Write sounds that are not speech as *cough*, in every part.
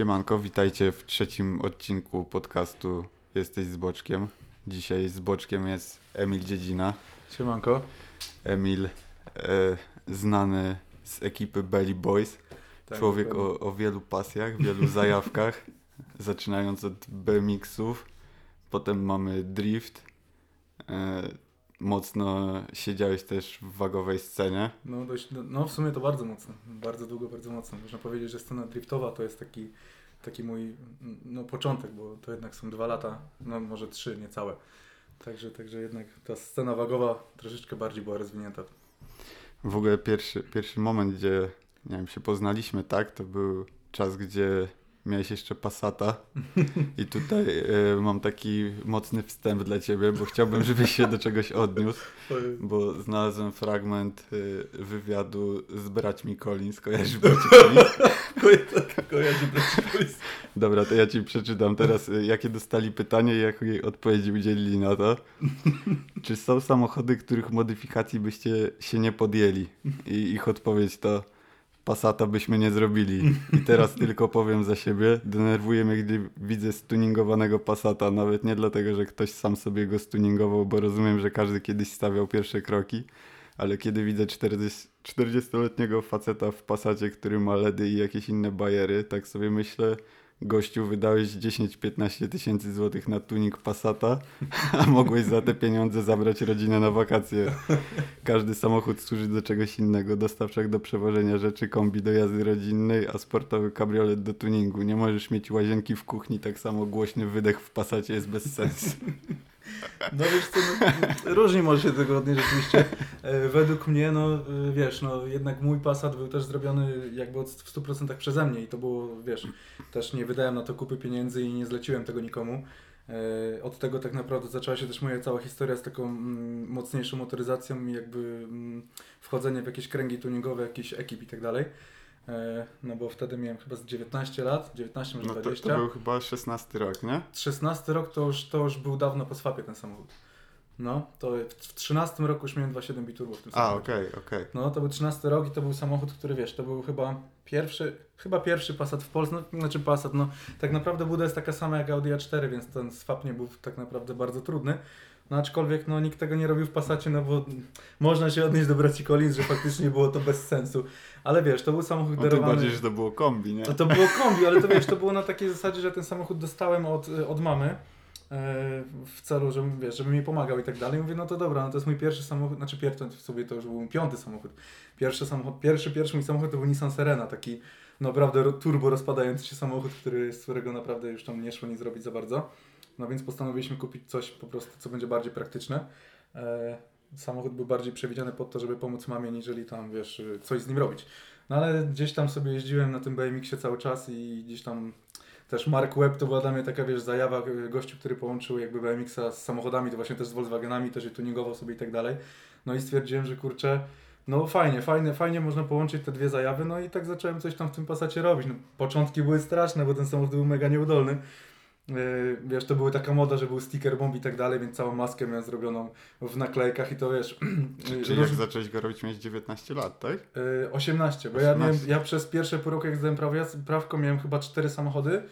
Siemanko, witajcie w trzecim odcinku podcastu Jesteś z Boczkiem. Dzisiaj z Boczkiem jest Emil Dziedzina. Siemanko. Emil, e, znany z ekipy Belly Boys. Tak, Człowiek o, o wielu pasjach, wielu *laughs* zajawkach. zaczynając od BMX-ów, potem mamy drift. E, mocno siedziałeś też w wagowej scenie. No, dość, no w sumie to bardzo mocno, bardzo długo, bardzo mocno. Można powiedzieć, że scena driftowa to jest taki, taki mój no, początek, bo to jednak są dwa lata, no może trzy, niecałe. Także, także jednak ta scena wagowa troszeczkę bardziej była rozwinięta. W ogóle pierwszy, pierwszy moment, gdzie nie wiem, się poznaliśmy, tak, to był czas, gdzie miałeś jeszcze Passata i tutaj y, mam taki mocny wstęp dla ciebie, bo chciałbym, żebyś się do czegoś odniósł, bo znalazłem fragment y, wywiadu z braćmi Collins. Kojarzysz braci Collins? Kojarzy braci Collins. Dobra, to ja ci przeczytam teraz, y, jakie dostali pytanie i jakie odpowiedzi udzielili na to. Czy są samochody, których modyfikacji byście się nie podjęli? I ich odpowiedź to Passata byśmy nie zrobili. I teraz *laughs* tylko powiem za siebie, denerwuje mnie, gdy widzę stuningowanego Passata, nawet nie dlatego, że ktoś sam sobie go stuningował, bo rozumiem, że każdy kiedyś stawiał pierwsze kroki, ale kiedy widzę 40-letniego faceta w Passacie, który ma LEDy i jakieś inne bajery, tak sobie myślę, gościu wydałeś 10-15 tysięcy złotych na tunik Passata, a mogłeś za te pieniądze zabrać rodzinę na wakacje. Każdy samochód służy do czegoś innego. Dostawczak do przewożenia rzeczy, kombi do jazdy rodzinnej, a sportowy kabriolet do tuningu. Nie możesz mieć łazienki w kuchni, tak samo głośny wydech w Passacie jest bez sensu. No wiesz co, no, różnie może się tego odnieść rzeczywiście. E, według mnie, no e, wiesz, no jednak mój Passat był też zrobiony jakby w 100% przeze mnie i to było, wiesz, też nie wydałem na to kupy pieniędzy i nie zleciłem tego nikomu. E, od tego tak naprawdę zaczęła się też moja cała historia z taką mm, mocniejszą motoryzacją i jakby mm, wchodzenie w jakieś kręgi tuningowe, jakiś ekip i tak dalej. E, no bo wtedy miałem chyba z 19 lat, 19 może No to, 20. to był chyba 16 rok, nie? 16 rok to już, to już był dawno po swapie ten samochód. No, to w 13 roku już miałem 2.7 biturbo w tym A, samochodzie. okej, okej. No, to był 13 rok i to był samochód, który wiesz, to był chyba pierwszy, chyba pierwszy Passat w Polsce, no, znaczy Passat, no tak naprawdę buda jest taka sama jak Audi A4, więc ten swap nie był tak naprawdę bardzo trudny. No aczkolwiek no, nikt tego nie robił w Passacie, no bo można się odnieść do braci Collins, że faktycznie było to bez sensu. Ale wiesz, to był samochód No tym darowany... bardziej, że to było kombi, nie? To, to było kombi, ale to wiesz, to było na takiej zasadzie, że ten samochód dostałem od, od mamy e, w celu, żeby, wiesz, żeby mi pomagał i tak dalej. Mówię, no to dobra, no to jest mój pierwszy samochód, znaczy pierwszy w sobie to już był mój piąty samochód. Pierwszy samochód, pierwszy, pierwszy mój samochód to był Nissan Serena, taki naprawdę ro- turbo rozpadający się samochód, który, z którego naprawdę już tam nie szło nic zrobić za bardzo. No więc postanowiliśmy kupić coś po prostu, co będzie bardziej praktyczne. E, samochód był bardziej przewidziany pod to, żeby pomóc mamie, niżeli tam, wiesz, coś z nim robić. No ale gdzieś tam sobie jeździłem na tym BMX-ie cały czas i gdzieś tam też Mark Webb to była dla mnie taka, wiesz, zajawa gościu, który połączył jakby BMX-a z samochodami, to właśnie też z Volkswagenami, też je tuningował sobie i tak dalej. No i stwierdziłem, że kurczę, no fajnie, fajnie, fajnie można połączyć te dwie zajawy, no i tak zacząłem coś tam w tym pasacie robić. No, początki były straszne, bo ten samochód był mega nieudolny. Yy, Wiesz, to była taka moda, że był sticker bomb i tak dalej, więc całą maskę miałem zrobioną w naklejkach i to wiesz... *clears throat* Czy, czy jak zacząłeś go robić, miałeś 19 lat, tak? Y, 18, bo ja, miałem, 18. ja przez pierwsze pół roku jak zdałem prawo jazdy, prawko miałem chyba cztery samochody,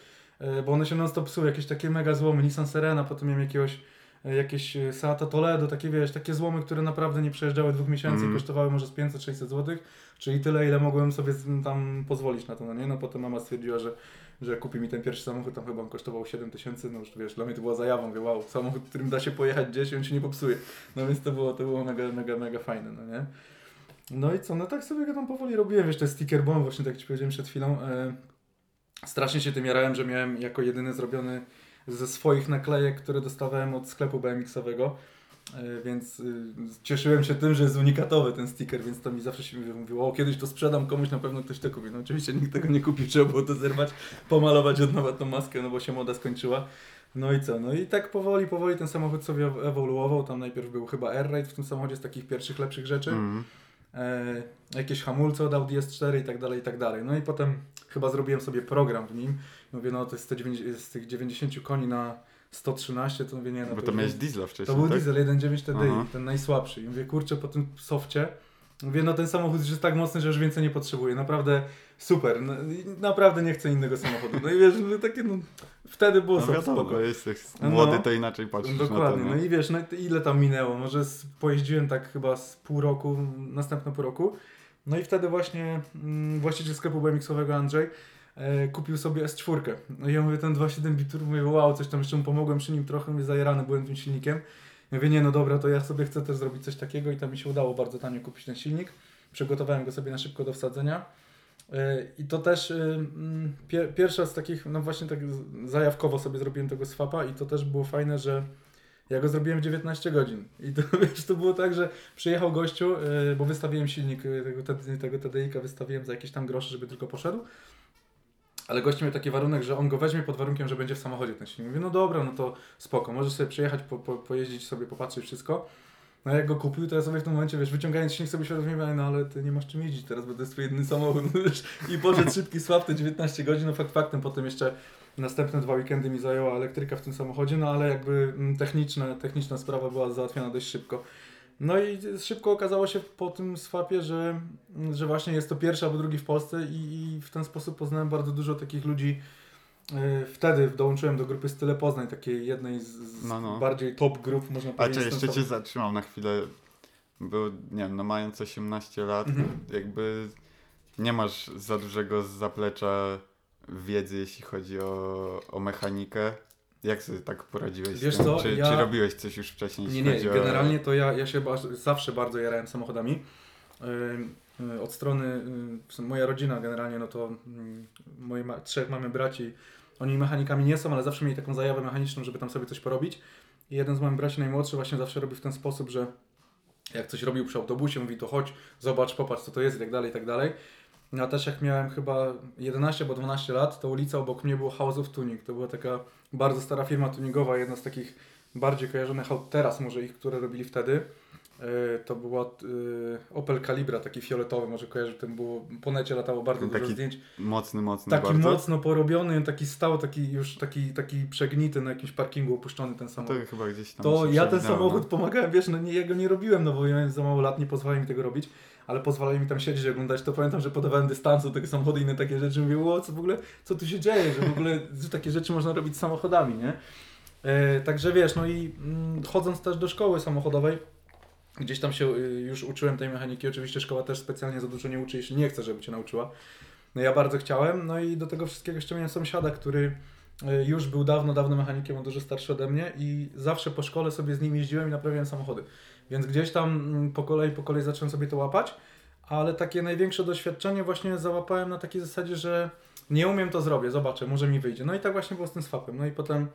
y, bo one się non stop psuły, jakieś takie mega złomy, Nissan Serena, potem miałem jakiegoś y, jakieś y, Seata Toledo, takie wiesz, takie złomy, które naprawdę nie przejeżdżały dwóch miesięcy Mm. i kosztowały może z 500-600 zł, czyli tyle, ile mogłem sobie tam pozwolić na to, no nie? No potem mama stwierdziła, że, że kupi mi ten pierwszy samochód, tam chyba on kosztował 7 tysięcy, no już wiesz, dla mnie to była zajawa, mówię, wow, samochód, którym da się pojechać gdzieś i on się nie popsuje, no więc to było, to było mega, mega, mega fajne, no nie? No i co, no tak sobie go tam powoli robiłem, wiesz, te sticker bomb, właśnie tak Ci powiedziałem przed chwilą. E, strasznie się tym jarałem, że miałem jako jedyny zrobiony ze swoich naklejek, które dostawałem od sklepu BMX-owego. E, więc y, cieszyłem się tym, że jest unikatowy ten sticker, więc to mi zawsze się mówiło, o kiedyś to sprzedam komuś, na pewno ktoś to kupi. No oczywiście nikt tego nie kupił, trzeba było to zerwać, pomalować od nowa tą maskę, no bo się moda skończyła. No i co? No i tak powoli, powoli ten samochód sobie ewoluował. Tam najpierw był chyba Air Raid w tym samochodzie z takich pierwszych, lepszych rzeczy Mm. e, jakieś hamulce od Audi S4 i tak dalej, i tak dalej. No i potem chyba zrobiłem sobie program w nim. Mówię, no to jest 190 z tych 90 koni na 113, to mówię, nie, no Bo to, miałeś diesla wcześniej, to był tak? diesel 1.9 TDI, Aha. ten najsłabszy. I mówię, kurczę, po tym softie, Mówię, no ten samochód już jest tak mocny, że już więcej nie potrzebuję. Naprawdę super. No, naprawdę nie chcę innego samochodu. No i wiesz, no, takie, no, wtedy było no sobie wiadomo, spoko. jesteś młody, No. to inaczej patrzysz Dokładnie. na to. No i wiesz, no ile tam minęło? Może z, pojeździłem tak chyba z pół roku, następne pół roku. No i wtedy właśnie mm, właściciel sklepu BMX-owego Andrzej kupił sobie S4. No i ja mówię, ten 2.7 bitur, mówię, wow, coś tam jeszcze mu pomogłem przy nim trochę, mówię, zajarany byłem tym silnikiem. Ja mówię, nie no dobra, to ja sobie chcę też zrobić coś takiego i tam mi się udało bardzo tanio kupić ten silnik. Przygotowałem go sobie na szybko do wsadzenia. E, I to też y, mm, pier, pierwsza z takich, no właśnie tak zajawkowo sobie zrobiłem tego swapa i to też było fajne, że ja go zrobiłem w 19 godzin. I to, *laughs* wiesz, to było tak, że przyjechał gościu, bo wystawiłem silnik tego, tego TDI-ka, wystawiłem za jakieś tam grosze, żeby tylko poszedł. Ale gość miał taki warunek, że on go weźmie pod warunkiem, że będzie w samochodzie ten silnik. Mówię, no dobra, no to spoko, możesz sobie przyjechać, po, po, pojeździć sobie, popatrzeć wszystko. No jak go kupił, to ja sobie w tym momencie, wiesz, wyciągając silnik sobie świadomie, no ale ty nie masz czym jeździć teraz, bo to jest twój jedyny samochód. *laughs* I poszedł szybki swap te 19 godzin, no fakt faktem, potem jeszcze następne dwa weekendy mi zajęła elektryka w tym samochodzie, no ale jakby mm, techniczna, techniczna sprawa była załatwiona dość szybko. No i szybko okazało się po tym swapie, że, że właśnie jest to pierwszy albo drugi w Polsce i, i w ten sposób poznałem bardzo dużo takich ludzi. Yy, Wtedy dołączyłem do grupy Style Poznań, takiej jednej z, z No, no. bardziej top grup, można A powiedzieć. czy z jeszcze cię zatrzymam na chwilę, bo nie wiem, no mając 18 lat, Mhm. jakby nie masz za dużego zaplecza wiedzy, jeśli chodzi o, o mechanikę. Jak sobie tak poradziłeś Wiesz co, Czy, ja- czy robiłeś coś już wcześniej, Nie, nie, generalnie to ja, ja się ba- zawsze bardzo jarałem samochodami. Yy, yy, Od strony, yy, moja rodzina generalnie, no to yy, moje ma- trzech mamy braci, oni mechanikami nie są, ale zawsze mieli taką zajawę mechaniczną, żeby tam sobie coś porobić. I jeden z moich braci najmłodszy właśnie zawsze robi w ten sposób, że jak coś robił przy autobusie, mówi to chodź, zobacz, popatrz co to jest i tak dalej, i tak dalej. No a też jak miałem chyba 11 albo 12 lat, to ulica obok mnie było House of Tuning. To była taka bardzo stara firma tuningowa, jedna z takich bardziej kojarzonych aut teraz może ich, które robili wtedy. E, To była e, Opel Calibra, taki fioletowy, może kojarzy, ten było, po necie latało bardzo Taki dużo zdjęć. Mocny, mocny Taki bardzo. mocno porobiony, taki stał, taki już taki, taki przegnity na jakimś parkingu opuszczony ten To samochód. chyba gdzieś tam To ja ten przewinęło, samochód no. pomagałem, wiesz, no nie, ja go nie robiłem, no bo ja miałem za mało lat, nie pozwalali mi tego robić, ale pozwalali mi tam siedzieć i oglądać, to pamiętam, że podawałem dystansu tego samochodu i inne takie rzeczy, mówię, o, co w ogóle, co tu się dzieje, że w ogóle że takie rzeczy można robić samochodami, nie? E, także wiesz, no i mm, chodząc też do szkoły samochodowej, gdzieś tam się y, już uczyłem tej mechaniki, oczywiście szkoła też specjalnie za dużo nie uczy, jeśli nie chce, żeby Cię nauczyła. No ja bardzo chciałem, no i do tego wszystkiego jeszcze miałem sąsiada, który y, już był dawno, dawno mechanikiem, on dużo starszy ode mnie i zawsze po szkole sobie z nim jeździłem i naprawiałem samochody. Więc gdzieś tam mm, po kolei, po kolei zacząłem sobie to łapać, ale takie największe doświadczenie właśnie załapałem na takiej zasadzie, że nie umiem to zrobię, zobaczę, może mi wyjdzie. No i tak właśnie było z tym swapem. No i potem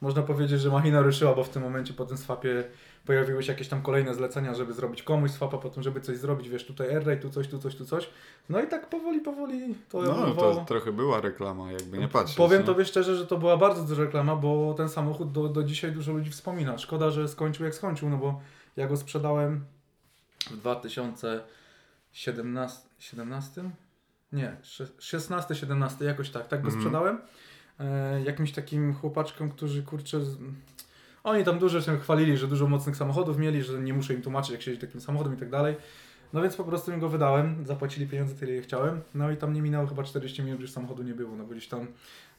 można powiedzieć, że machina ruszyła, bo w tym momencie po tym swapie pojawiły się jakieś tam kolejne zlecenia, żeby zrobić komuś swapa, potem żeby coś zrobić, wiesz, tutaj AirRay, tu coś, tu coś, tu coś. No i tak powoli, powoli to No, ewoluowało. to trochę była reklama, jakby nie patrzeć. Powiem nie? tobie szczerze, że to była bardzo duża reklama, bo ten samochód do, do dzisiaj dużo ludzi wspomina. Szkoda, że skończył jak skończył, no bo ja go sprzedałem w 2017 17? Nie, 16-17 jakoś tak, tak go Mhm. sprzedałem. E, jakimś takim chłopaczkom, którzy kurczę. Z... Oni tam dużo się chwalili, że dużo mocnych samochodów mieli, że nie muszę im tłumaczyć, jak siedzieć takim samochodem i tak dalej. No więc po prostu im go wydałem, zapłacili pieniądze tyle, ile chciałem. No i tam nie minęło chyba 40 minut, już samochodu nie było, no bo gdzieś tam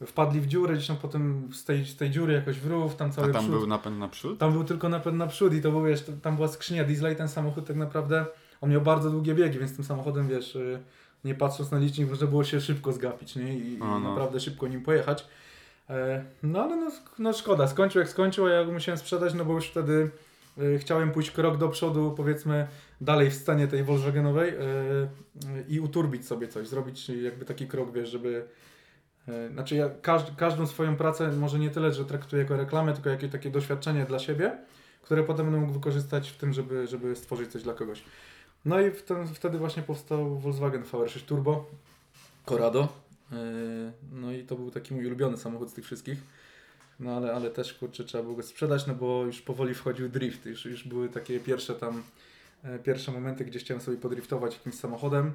wpadli w dziurę, gdzieś tam potem z tej, z tej dziury jakoś w rów, tam cały A tam przód. był napęd naprzód? Tam był tylko napęd naprzód i to był, wiesz, tam była skrzynia diesla i ten samochód tak naprawdę, on miał bardzo długie biegi, więc tym samochodem, wiesz, y, nie patrząc na licznik, można było się szybko zgapić, nie? I, i no. naprawdę szybko nim pojechać. E, No ale no, no szkoda, skończył jak skończył, a ja go musiałem sprzedać, no bo już wtedy chciałem pójść krok do przodu, powiedzmy, dalej w scenie tej Volkswagenowej y, y, i uturbić sobie coś, zrobić jakby taki krok, wiesz, żeby Znaczy ja każ, każdą swoją pracę może nie tyle, że traktuję jako reklamę, tylko jakieś takie doświadczenie dla siebie, które potem będę mógł wykorzystać w tym, żeby, żeby stworzyć coś dla kogoś. No i ten, wtedy właśnie powstał Volkswagen VR6 Turbo Corrado. No i to był taki mój ulubiony samochód z tych wszystkich. No ale, ale też kurczę trzeba było go sprzedać, no bo już powoli wchodził drift. Już, już były takie pierwsze tam e, pierwsze momenty, gdzie chciałem sobie podriftować jakimś samochodem.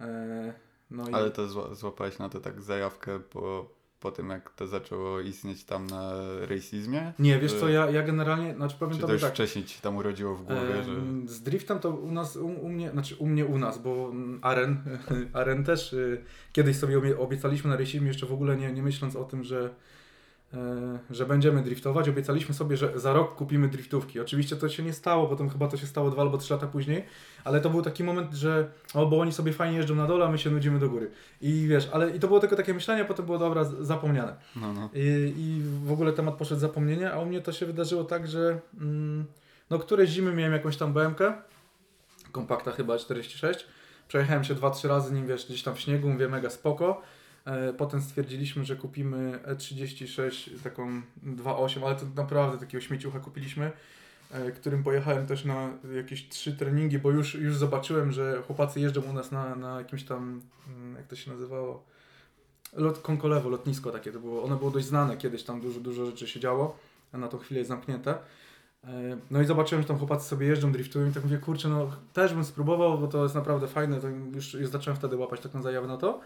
E, No i... Ale to zła, złapałeś na to tak zajawkę, bo po tym, jak to zaczęło istnieć tam na racismie? Nie, wiesz co, ja, ja generalnie, znaczy powiem Czy to już tak, wcześniej ci tam urodziło w głowie, że... Em, Z driftem to u nas, u, u mnie, znaczy u mnie u nas, bo Aren, *laughs* Aren też y, kiedyś sobie obie- obiecaliśmy na racingie, jeszcze w ogóle nie, nie myśląc o tym, że, e, że będziemy driftować, obiecaliśmy sobie, że za rok kupimy driftówki. Oczywiście to się nie stało, potem chyba to się stało dwa albo trzy lata później, ale to był taki moment, że o, bo oni sobie fajnie jeżdżą na dole, a my się nudzimy do góry. I wiesz, ale i to było tylko takie myślenie, a potem było dobra, zapomniane. No, no. I, I w ogóle temat poszedł zapomnienie, a u mnie to się wydarzyło tak, że mm, no któreś zimy miałem jakąś tam BMK, kompakta chyba 46, przejechałem się 2-3 razy nim, wiesz, gdzieś tam w śniegu, mówię mega spoko. E, Potem stwierdziliśmy, że kupimy E36, taką 2.8, ale to naprawdę takiego śmieciucha kupiliśmy, e, którym pojechałem też na jakieś trzy treningi, bo już, już zobaczyłem, że chłopacy jeżdżą u nas na, na jakimś tam, mm, jak to się nazywało, Lot Konkolewo, lotnisko takie to było. Ono było dość znane kiedyś, tam dużo, dużo rzeczy się działo, a na tą chwilę jest zamknięte. E, No i zobaczyłem, że tam chłopacy sobie jeżdżą, driftują i tak mówię, kurczę, no też bym spróbował, bo to jest naprawdę fajne, to już, już zacząłem wtedy łapać taką zajawę na to.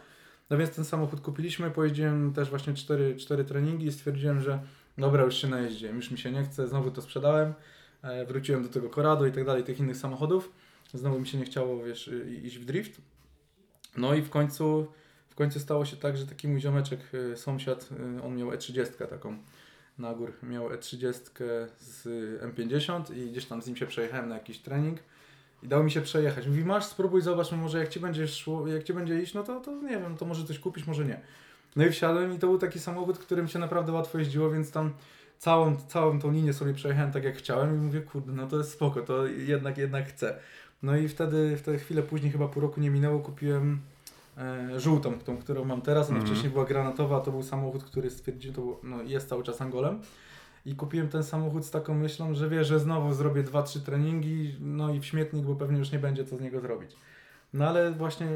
No więc ten samochód kupiliśmy, pojeździłem też właśnie cztery, cztery treningi i stwierdziłem, że dobra, już się najeździłem, już mi się nie chce, znowu to sprzedałem, e, wróciłem do tego Corrado i tak dalej, tych innych samochodów, znowu mi się nie chciało, wiesz, iść w drift. No i w końcu, w końcu stało się tak, że taki mój ziomeczek, y, sąsiad, y, on miał E30 taką na gór, miał E30 z M50 i gdzieś tam z nim się przejechałem na jakiś trening i dało mi się przejechać. Mówi, masz, spróbuj, zobacz, może jak ci będzie szło, jak ci będzie iść, no to, to nie wiem, to może coś kupisz, może nie. No i wsiadłem i to był taki samochód, którym się naprawdę łatwo jeździło, więc tam całą, całą tą linię sobie przejechałem tak jak chciałem i mówię, kurde, no to jest spoko, to jednak, jednak chcę. No i wtedy, wtedy chwilę później, chyba pół roku nie minęło, kupiłem e, żółtą, tą, którą mam teraz. Ona Mhm. wcześniej była granatowa, to był samochód, który stwierdziłem, to był, no, jest cały czas Angolem. I kupiłem ten samochód z taką myślą, że wie, że znowu zrobię 2-3 treningi, no i w śmietnik, bo pewnie już nie będzie co z niego zrobić. No ale właśnie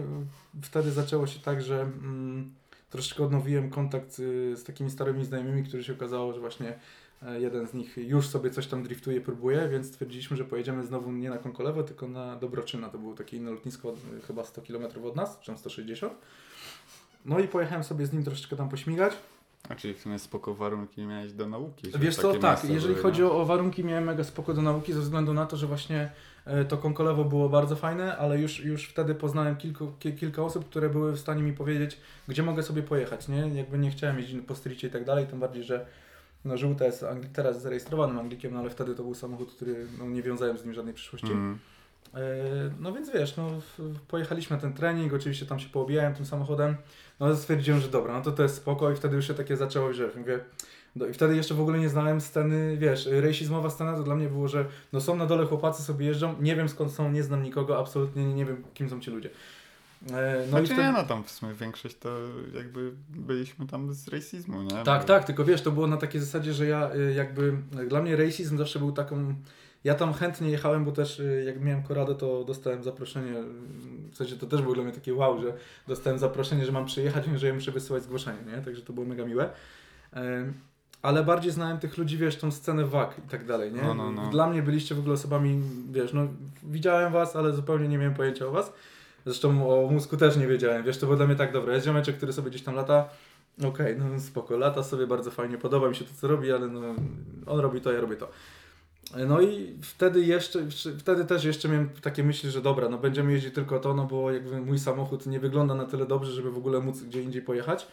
wtedy zaczęło się tak, że mm, troszeczkę odnowiłem kontakt y, z takimi starymi znajomymi, którzy się okazało, że właśnie e, jeden z nich już sobie coś tam driftuje, próbuje, więc stwierdziliśmy, że pojedziemy znowu nie na Konkolewo, tylko na Dobroczyna. To było takie inne lotnisko, chyba 100 km od nas, czy tam 160. No i pojechałem sobie z nim troszeczkę tam pośmigać. A czyli w sumie spoko warunki miałeś do nauki. Wiesz co, tak, jeżeli były, chodzi no. o, warunki, miałem mega spoko do nauki ze względu na to, że właśnie e, to Konkolewo było bardzo fajne, ale już, już wtedy poznałem kilku, ki, kilka osób, które były w stanie mi powiedzieć, gdzie mogę sobie pojechać, nie? Jakby nie chciałem jeździć po stricie i tak dalej, tym bardziej, że no, żółta jest teraz zarejestrowanym Anglikiem, no ale wtedy to był samochód, który no, nie wiązałem z nim żadnej przyszłości. Mm. No więc wiesz, no, pojechaliśmy na ten trening, oczywiście tam się poobijałem tym samochodem, no stwierdziłem, że dobra, no to to jest spoko i wtedy już się takie zaczęło, że mówię, no i wtedy jeszcze w ogóle nie znałem sceny, wiesz, rejsizmowa scena to dla mnie było, że no są na dole chłopacy sobie jeżdżą, nie wiem skąd są, nie znam nikogo, absolutnie nie, nie wiem kim są ci ludzie. E, No Znaczy i wtedy... nie, no tam w sumie większość to jakby byliśmy tam z racismu, nie? Tak, Bo- tak, tylko wiesz, to było na takiej zasadzie, że ja y, jakby, dla mnie racism zawsze był taką, ja tam chętnie jechałem, bo też y, jak miałem Koradę, to dostałem zaproszenie, w sensie to też było dla mnie takie wow, że dostałem zaproszenie, że mam przyjechać, że ja muszę wysyłać zgłoszenie, nie? Także to było mega miłe. Ale bardziej znałem tych ludzi, wiesz, tą scenę WAK i tak dalej, nie? No, no, no. Dla mnie byliście w ogóle osobami, wiesz, no widziałem was, ale zupełnie nie miałem pojęcia o was. Zresztą o mózgu też nie wiedziałem, wiesz, to było dla mnie tak dobre. Jest ziomeczek, który sobie gdzieś tam lata, Okej, no spoko, lata sobie bardzo fajnie, podoba mi się to, co robi, ale no, on robi to, ja robię to. No i wtedy jeszcze, wtedy też jeszcze miałem takie myśli, że dobra, no będziemy jeździć tylko to, no bo jakby mój samochód nie wygląda na tyle dobrze, żeby w ogóle móc gdzie indziej pojechać.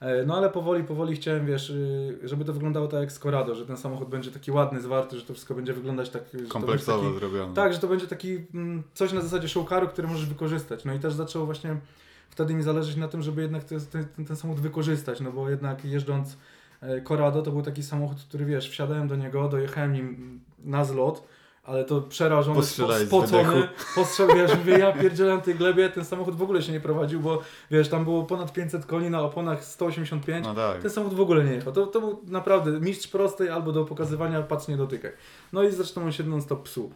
E, No ale powoli, powoli chciałem, wiesz, y, żeby to wyglądało tak jak z Corrado, że ten samochód będzie taki ładny, zwarty, że to wszystko będzie wyglądać tak... Kompleksowo zrobione. tak, że to będzie taki mm, coś na zasadzie showcaru, który możesz wykorzystać. No i też zaczęło właśnie wtedy mi zależeć na tym, żeby jednak ten, ten, ten samochód wykorzystać, no bo jednak jeżdżąc Corrado to był taki samochód, który wiesz, wsiadałem do niego, dojechałem nim na zlot, ale to przerażony, spocony, postrzel, wiesz, mówię, ja pierdzielę na tej glebie, ten samochód w ogóle się nie prowadził, bo wiesz, tam było ponad 500 koni na oponach 185, No tak. ten samochód w ogóle nie jechał. To, to był naprawdę mistrz prostej albo do pokazywania, patrz nie dotykaj. No i zresztą on się non stop psuł.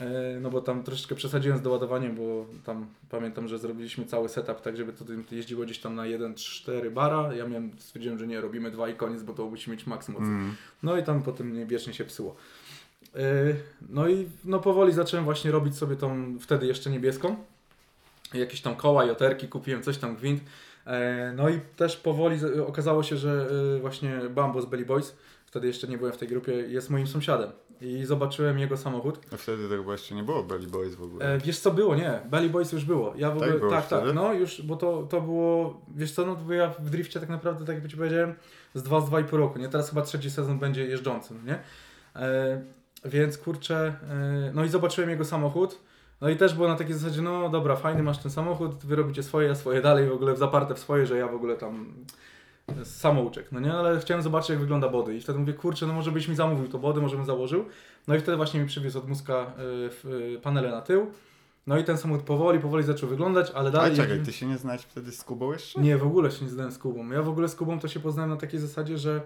E, No bo tam troszeczkę przesadziłem z doładowaniem, bo tam pamiętam, że zrobiliśmy cały setup tak, żeby to jeździło gdzieś tam na 1-4 bara. Ja miałem, stwierdziłem, że nie, robimy dwa i koniec, bo to musi mieć maks mocy. Mm. No i tam potem nie, wiecznie się psuło. Yy, No i no powoli zacząłem właśnie robić sobie tą wtedy jeszcze niebieską. Jakieś tam koła, joterki, kupiłem coś tam gwint. E, no i też powoli okazało się, że e, właśnie Bambo z Belly Boys, wtedy jeszcze nie byłem w tej grupie, jest moim sąsiadem. I zobaczyłem jego samochód. A wtedy to chyba jeszcze nie było Belly Boys w ogóle. E, wiesz co było? Nie, Belly Boys już było. Ja w Tak ogóle, było tak, już tak, wtedy? no już, bo to, to było, wiesz co, no bo ja w drifcie tak naprawdę, tak jak ci powiedziałem, z 2 z 2,5 roku, nie? Teraz chyba trzeci sezon będzie jeżdżący, no nie? E, więc kurczę, e, no i zobaczyłem jego samochód, no i też było na takiej zasadzie, no dobra, fajny masz ten samochód, wy robicie swoje, ja swoje dalej, w ogóle zaparte w swoje, że ja w ogóle tam samouczek, no nie? Ale chciałem zobaczyć jak wygląda body i wtedy mówię, kurczę, no może byś mi zamówił to body, może bym założył. No i wtedy właśnie mi przywiózł od Muska y, y, panele na tył. No i ten samochód powoli, powoli zaczął wyglądać, ale A dalej... czekaj, jeździł- ty się nie znałeś wtedy z Kubą jeszcze? Nie, w ogóle się nie zdałem z Kubą. Ja w ogóle z Kubą to się poznałem na takiej zasadzie, że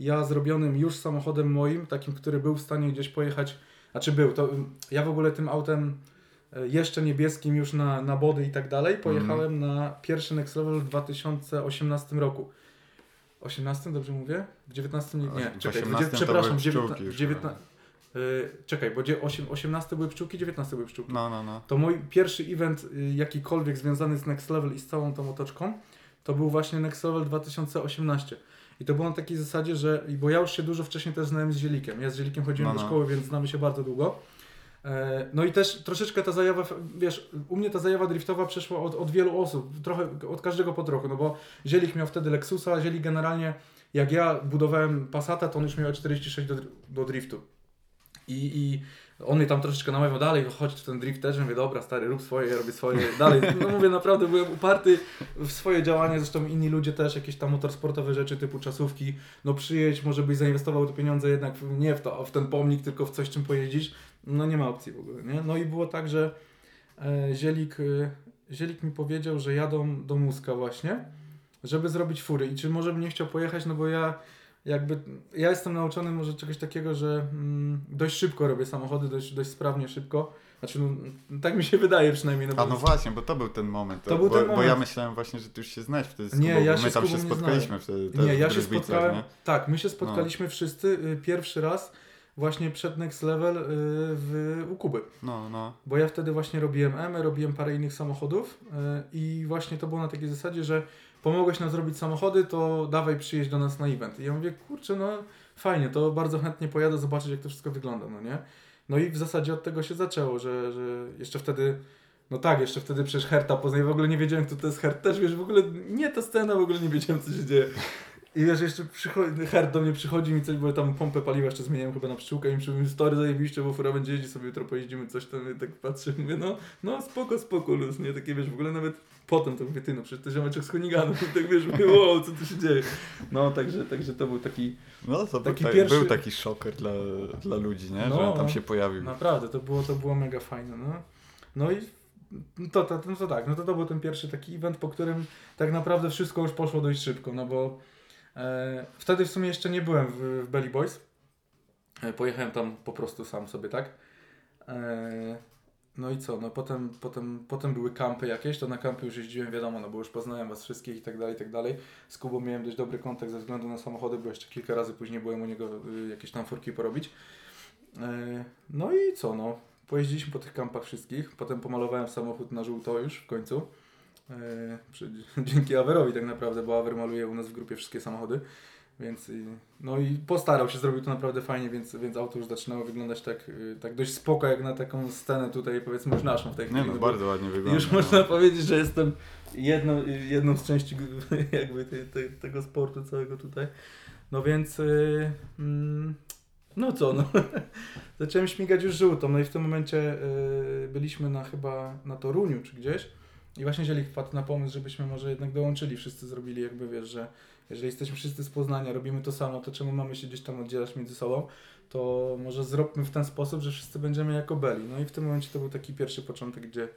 ja zrobionym już samochodem moim, takim, który był w stanie gdzieś pojechać, znaczy był, to y, ja w ogóle tym autem y, jeszcze niebieskim już na, na body i tak dalej, pojechałem na pierwszy Next Level w 2018 roku. 18, dobrze mówię? W 19 nie, nie czekaj, w 18 dzie- to przepraszam, w 19, pszczółki już 19 y, czekaj, bo dzie- osiem- 18 były pszczółki, 19 były pszczółki. No, no, no. To mój pierwszy event y, jakikolwiek związany z Next Level i z całą tą otoczką, to był właśnie Next Level 2018. I to było na takiej zasadzie, że, bo ja już się dużo wcześniej też znałem z Zielikiem. Ja z Zielikiem chodziłem No, do no. szkoły, więc znamy się bardzo długo. E, No i też troszeczkę ta zajawa, wiesz, u mnie ta zajawa driftowa przeszła od, od wielu osób, trochę od każdego po trochu, no bo Zielik miał wtedy Lexusa, Zielik generalnie, jak ja budowałem Passata, to on już miał 46 do, dr- do driftu. I, I on mnie tam troszeczkę namawiał dalej, chodź w ten drift też, mówię, dobra stary, rób swoje, ja robię swoje, dalej. No mówię, naprawdę byłem uparty w swoje działania, zresztą inni ludzie też, jakieś tam motorsportowe rzeczy typu czasówki, no przyjedź, może byś zainwestował te pieniądze jednak nie w, to, w ten pomnik, tylko w coś czym pojeździć, no nie ma opcji w ogóle, nie? No i było tak, że e, Zielik, e, Zielik mi powiedział, że jadą do Muska właśnie, żeby zrobić fury i czy może bym nie chciał pojechać, no bo ja jakby, ja jestem nauczony może czegoś takiego, że mm, dość szybko robię samochody, dość, dość sprawnie, szybko, znaczy no, tak mi się wydaje przynajmniej, no bo A no właśnie, bo to był ten moment. To był bo, ten Bo ja moment. myślałem właśnie, że ty już się znałeś wtedy z Nie, Kubą, ja bo się my tam się nie spotkaliśmy wtedy. Nie, ja się spotkałem. Tak, my się spotkaliśmy wszyscy y, pierwszy raz właśnie przed Next Level y, w, u Kuby. No, no. Bo ja wtedy właśnie robiłem M, robiłem parę innych samochodów y, i właśnie to było na takiej zasadzie, że pomogłeś nam zrobić samochody, to dawaj przyjeźdź do nas na event. I ja mówię, kurczę, no fajnie, to bardzo chętnie pojadę zobaczyć, jak to wszystko wygląda, no nie? No i w zasadzie od tego się zaczęło, że, że jeszcze wtedy, no tak, jeszcze wtedy przecież Herta poznaję, w ogóle nie wiedziałem, kto to jest Hert, też wiesz, w ogóle nie ta scena, w ogóle nie wiedziałem, co się dzieje. I wiesz, jeszcze przychodzi, Hert do mnie przychodzi mi coś, bo tam pompę paliwa jeszcze zmieniałem chyba na pszczółkę i mi mówi, story zajebiście, bo fura będzie jeździć, sobie jutro pojeździmy, coś tam, i tak patrzę, mówię, no, no spoko, spoko, luz, nie, takie wiesz, w ogóle nawet potem to mówię, ty, no przecież to ziomeczek z i *laughs* tak wiesz, mówię, wow, co tu się dzieje. No, także, także to był taki, No to Taki był, pierwszy- był taki szoker dla, dla ludzi, nie? No. Że on tam się pojawił. Naprawdę, to było, to było mega fajne, no. No i to, to, no to tak, no to to był ten pierwszy taki event, po którym tak naprawdę wszystko już poszło dość szybko, no bo wtedy w sumie jeszcze nie byłem w, w Belly Boys. E, pojechałem tam po prostu sam sobie, tak? E, no i co, no potem, potem, potem były kampy jakieś, to na kampy już jeździłem, wiadomo, no bo już poznałem was wszystkich i tak dalej, i tak dalej. Z Kubą miałem dość dobry kontakt ze względu na samochody, bo jeszcze kilka razy później byłem u niego y, jakieś tam furki porobić. E, No i co, no. Pojeździliśmy po tych kampach wszystkich, potem pomalowałem samochód na żółto już w końcu. E, przy, *laughs* dzięki Averowi tak naprawdę, bo Aver maluje u nas w grupie wszystkie samochody. Więc no i postarał się, zrobił to naprawdę fajnie, więc, więc auto już zaczynało wyglądać tak, y, tak dość spoko jak na taką scenę tutaj powiedzmy już naszą w tej chwili. Nie no, bardzo ładnie wygląda. Już no. można powiedzieć, że jestem jedną, jedną z części *laughs* jakby te, te, tego sportu całego tutaj. No więc y, mm, no co, no. *laughs* Zacząłem śmigać już żółtą, no i w tym momencie y, byliśmy na chyba na Toruniu czy gdzieś i właśnie Zielik wpadł na pomysł, żebyśmy może jednak dołączyli, wszyscy zrobili jakby wiesz, że jeżeli jesteśmy wszyscy z Poznania, robimy to samo, to czemu mamy się gdzieś tam oddzielać między sobą, to może zróbmy w ten sposób, że wszyscy będziemy jako Beli. No i w tym momencie to był taki pierwszy początek, gdzie,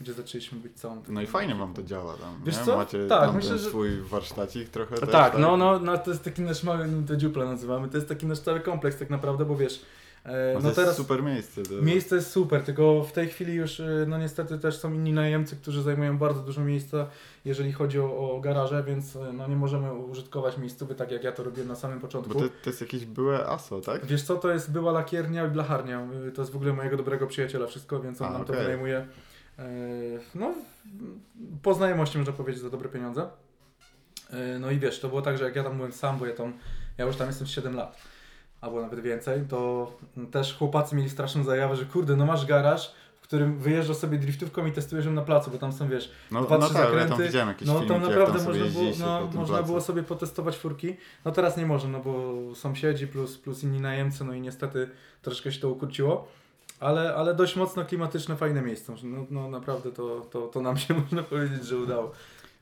gdzie zaczęliśmy być całą No i fajnie wam to działa tam. Wiesz nie? co? Macie Tak, myślę, że- swój warsztacik trochę też, Tak, no, no, no, to jest taki nasz mały, to dziupla nazywamy, to jest taki nasz cały kompleks tak naprawdę, bo wiesz, e, No, to jest teraz super miejsce. To... miejsce jest super, tylko w tej chwili już, e, no niestety też są inni najemcy, którzy zajmują bardzo dużo miejsca, jeżeli chodzi o, o garaże, więc e, no nie możemy użytkować miejscowy tak jak ja to robiłem na samym początku. Bo to, to jest jakieś byłe ASO, tak? Wiesz co, to jest była lakiernia i blacharnia. Y, To jest w ogóle mojego dobrego przyjaciela wszystko, więc on A, nam to okej. wynajmuje. e, No, po znajomości można powiedzieć za dobre pieniądze. E, No i wiesz, to było tak, że jak ja tam byłem sam, bo ja tam, ja już tam jestem 7 lat, albo nawet więcej, to też chłopacy mieli straszną zajawę, że kurde, no masz garaż, w którym wyjeżdżasz sobie driftówką i testujesz ją na placu, bo tam są, wiesz, No, Dwa, no trzy tak, ja tam zakręty, widziałem jakieś no filmiki, tam naprawdę tam można, było, no, można było sobie potestować furki. No teraz nie można, no bo sąsiedzi plus, plus inni najemcy, no i niestety troszkę się to ukróciło. Ale, ale dość mocno klimatyczne, fajne miejsce. No, no naprawdę to, to, to nam się *laughs* można powiedzieć, że udało.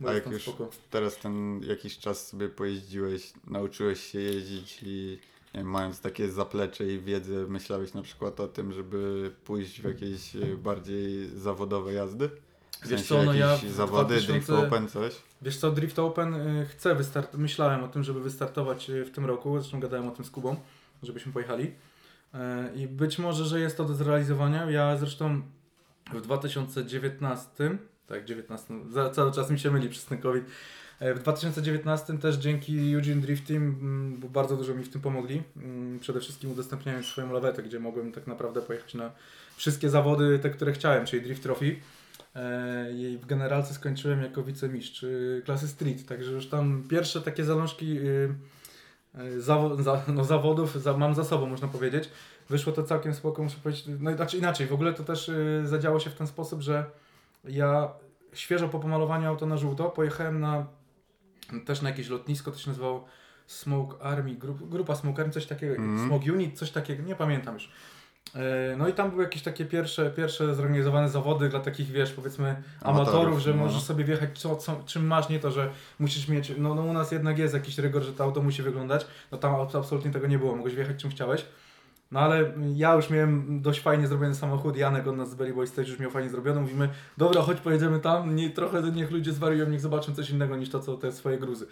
Bo A jak już spoko. teraz ten jakiś czas sobie pojeździłeś, nauczyłeś się jeździć i mając takie zaplecze i wiedzę, myślałeś na przykład o tym, żeby pójść w jakieś e, bardziej zawodowe jazdy? W Wiesz sensie co, no ja zawody, 2000 drift open, coś? Wiesz co, Drift Open y, chcę wystart... Myślałem o tym, żeby wystartować y, w tym roku, zresztą gadałem o tym z Kubą, żebyśmy pojechali. I być może, że jest to do zrealizowania. Ja zresztą w 2019, tak 19, za, cały czas mi się myli przez ten COVID. W 2019 też dzięki Eugene Drift Team, mm, bardzo dużo mi w tym pomogli. Mm, Przede wszystkim udostępniając swoją lawetę, gdzie mogłem tak naprawdę pojechać na wszystkie zawody, te, które chciałem, czyli Drift Trophy. E, I w generalce skończyłem jako wicemistrz y, klasy street, także już tam pierwsze takie zalążki y, y, zawo za, no, zawodów za, mam za sobą, można powiedzieć. Wyszło to całkiem spoko, muszę powiedzieć. No znaczy inaczej, w ogóle to też zadziało się w ten sposób, że ja świeżo po pomalowaniu auto na żółto pojechałem na też na jakieś lotnisko, to się nazywało Smoke Army, grup, grupa Smoke Army, coś takiego, Mhm. Smoke Unit, coś takiego, nie pamiętam już. E, No i tam były jakieś takie pierwsze, pierwsze zorganizowane zawody dla takich, wiesz, powiedzmy amatorów, Amatorów, że no. możesz sobie wjechać co, co, czym masz, nie to, że musisz mieć, no, no u nas jednak jest jakiś rygor, że to auto musi wyglądać, no tam abs- absolutnie tego nie było, mogłeś wjechać czym chciałeś. No ale ja już miałem dość fajnie zrobiony samochód, Janek od nas z Belly Boys też już miał fajnie zrobiony, mówimy, dobra, chodź pojedziemy tam, nie, trochę niech ludzie zwariują, niech zobaczą coś innego niż to, co te swoje gruzy.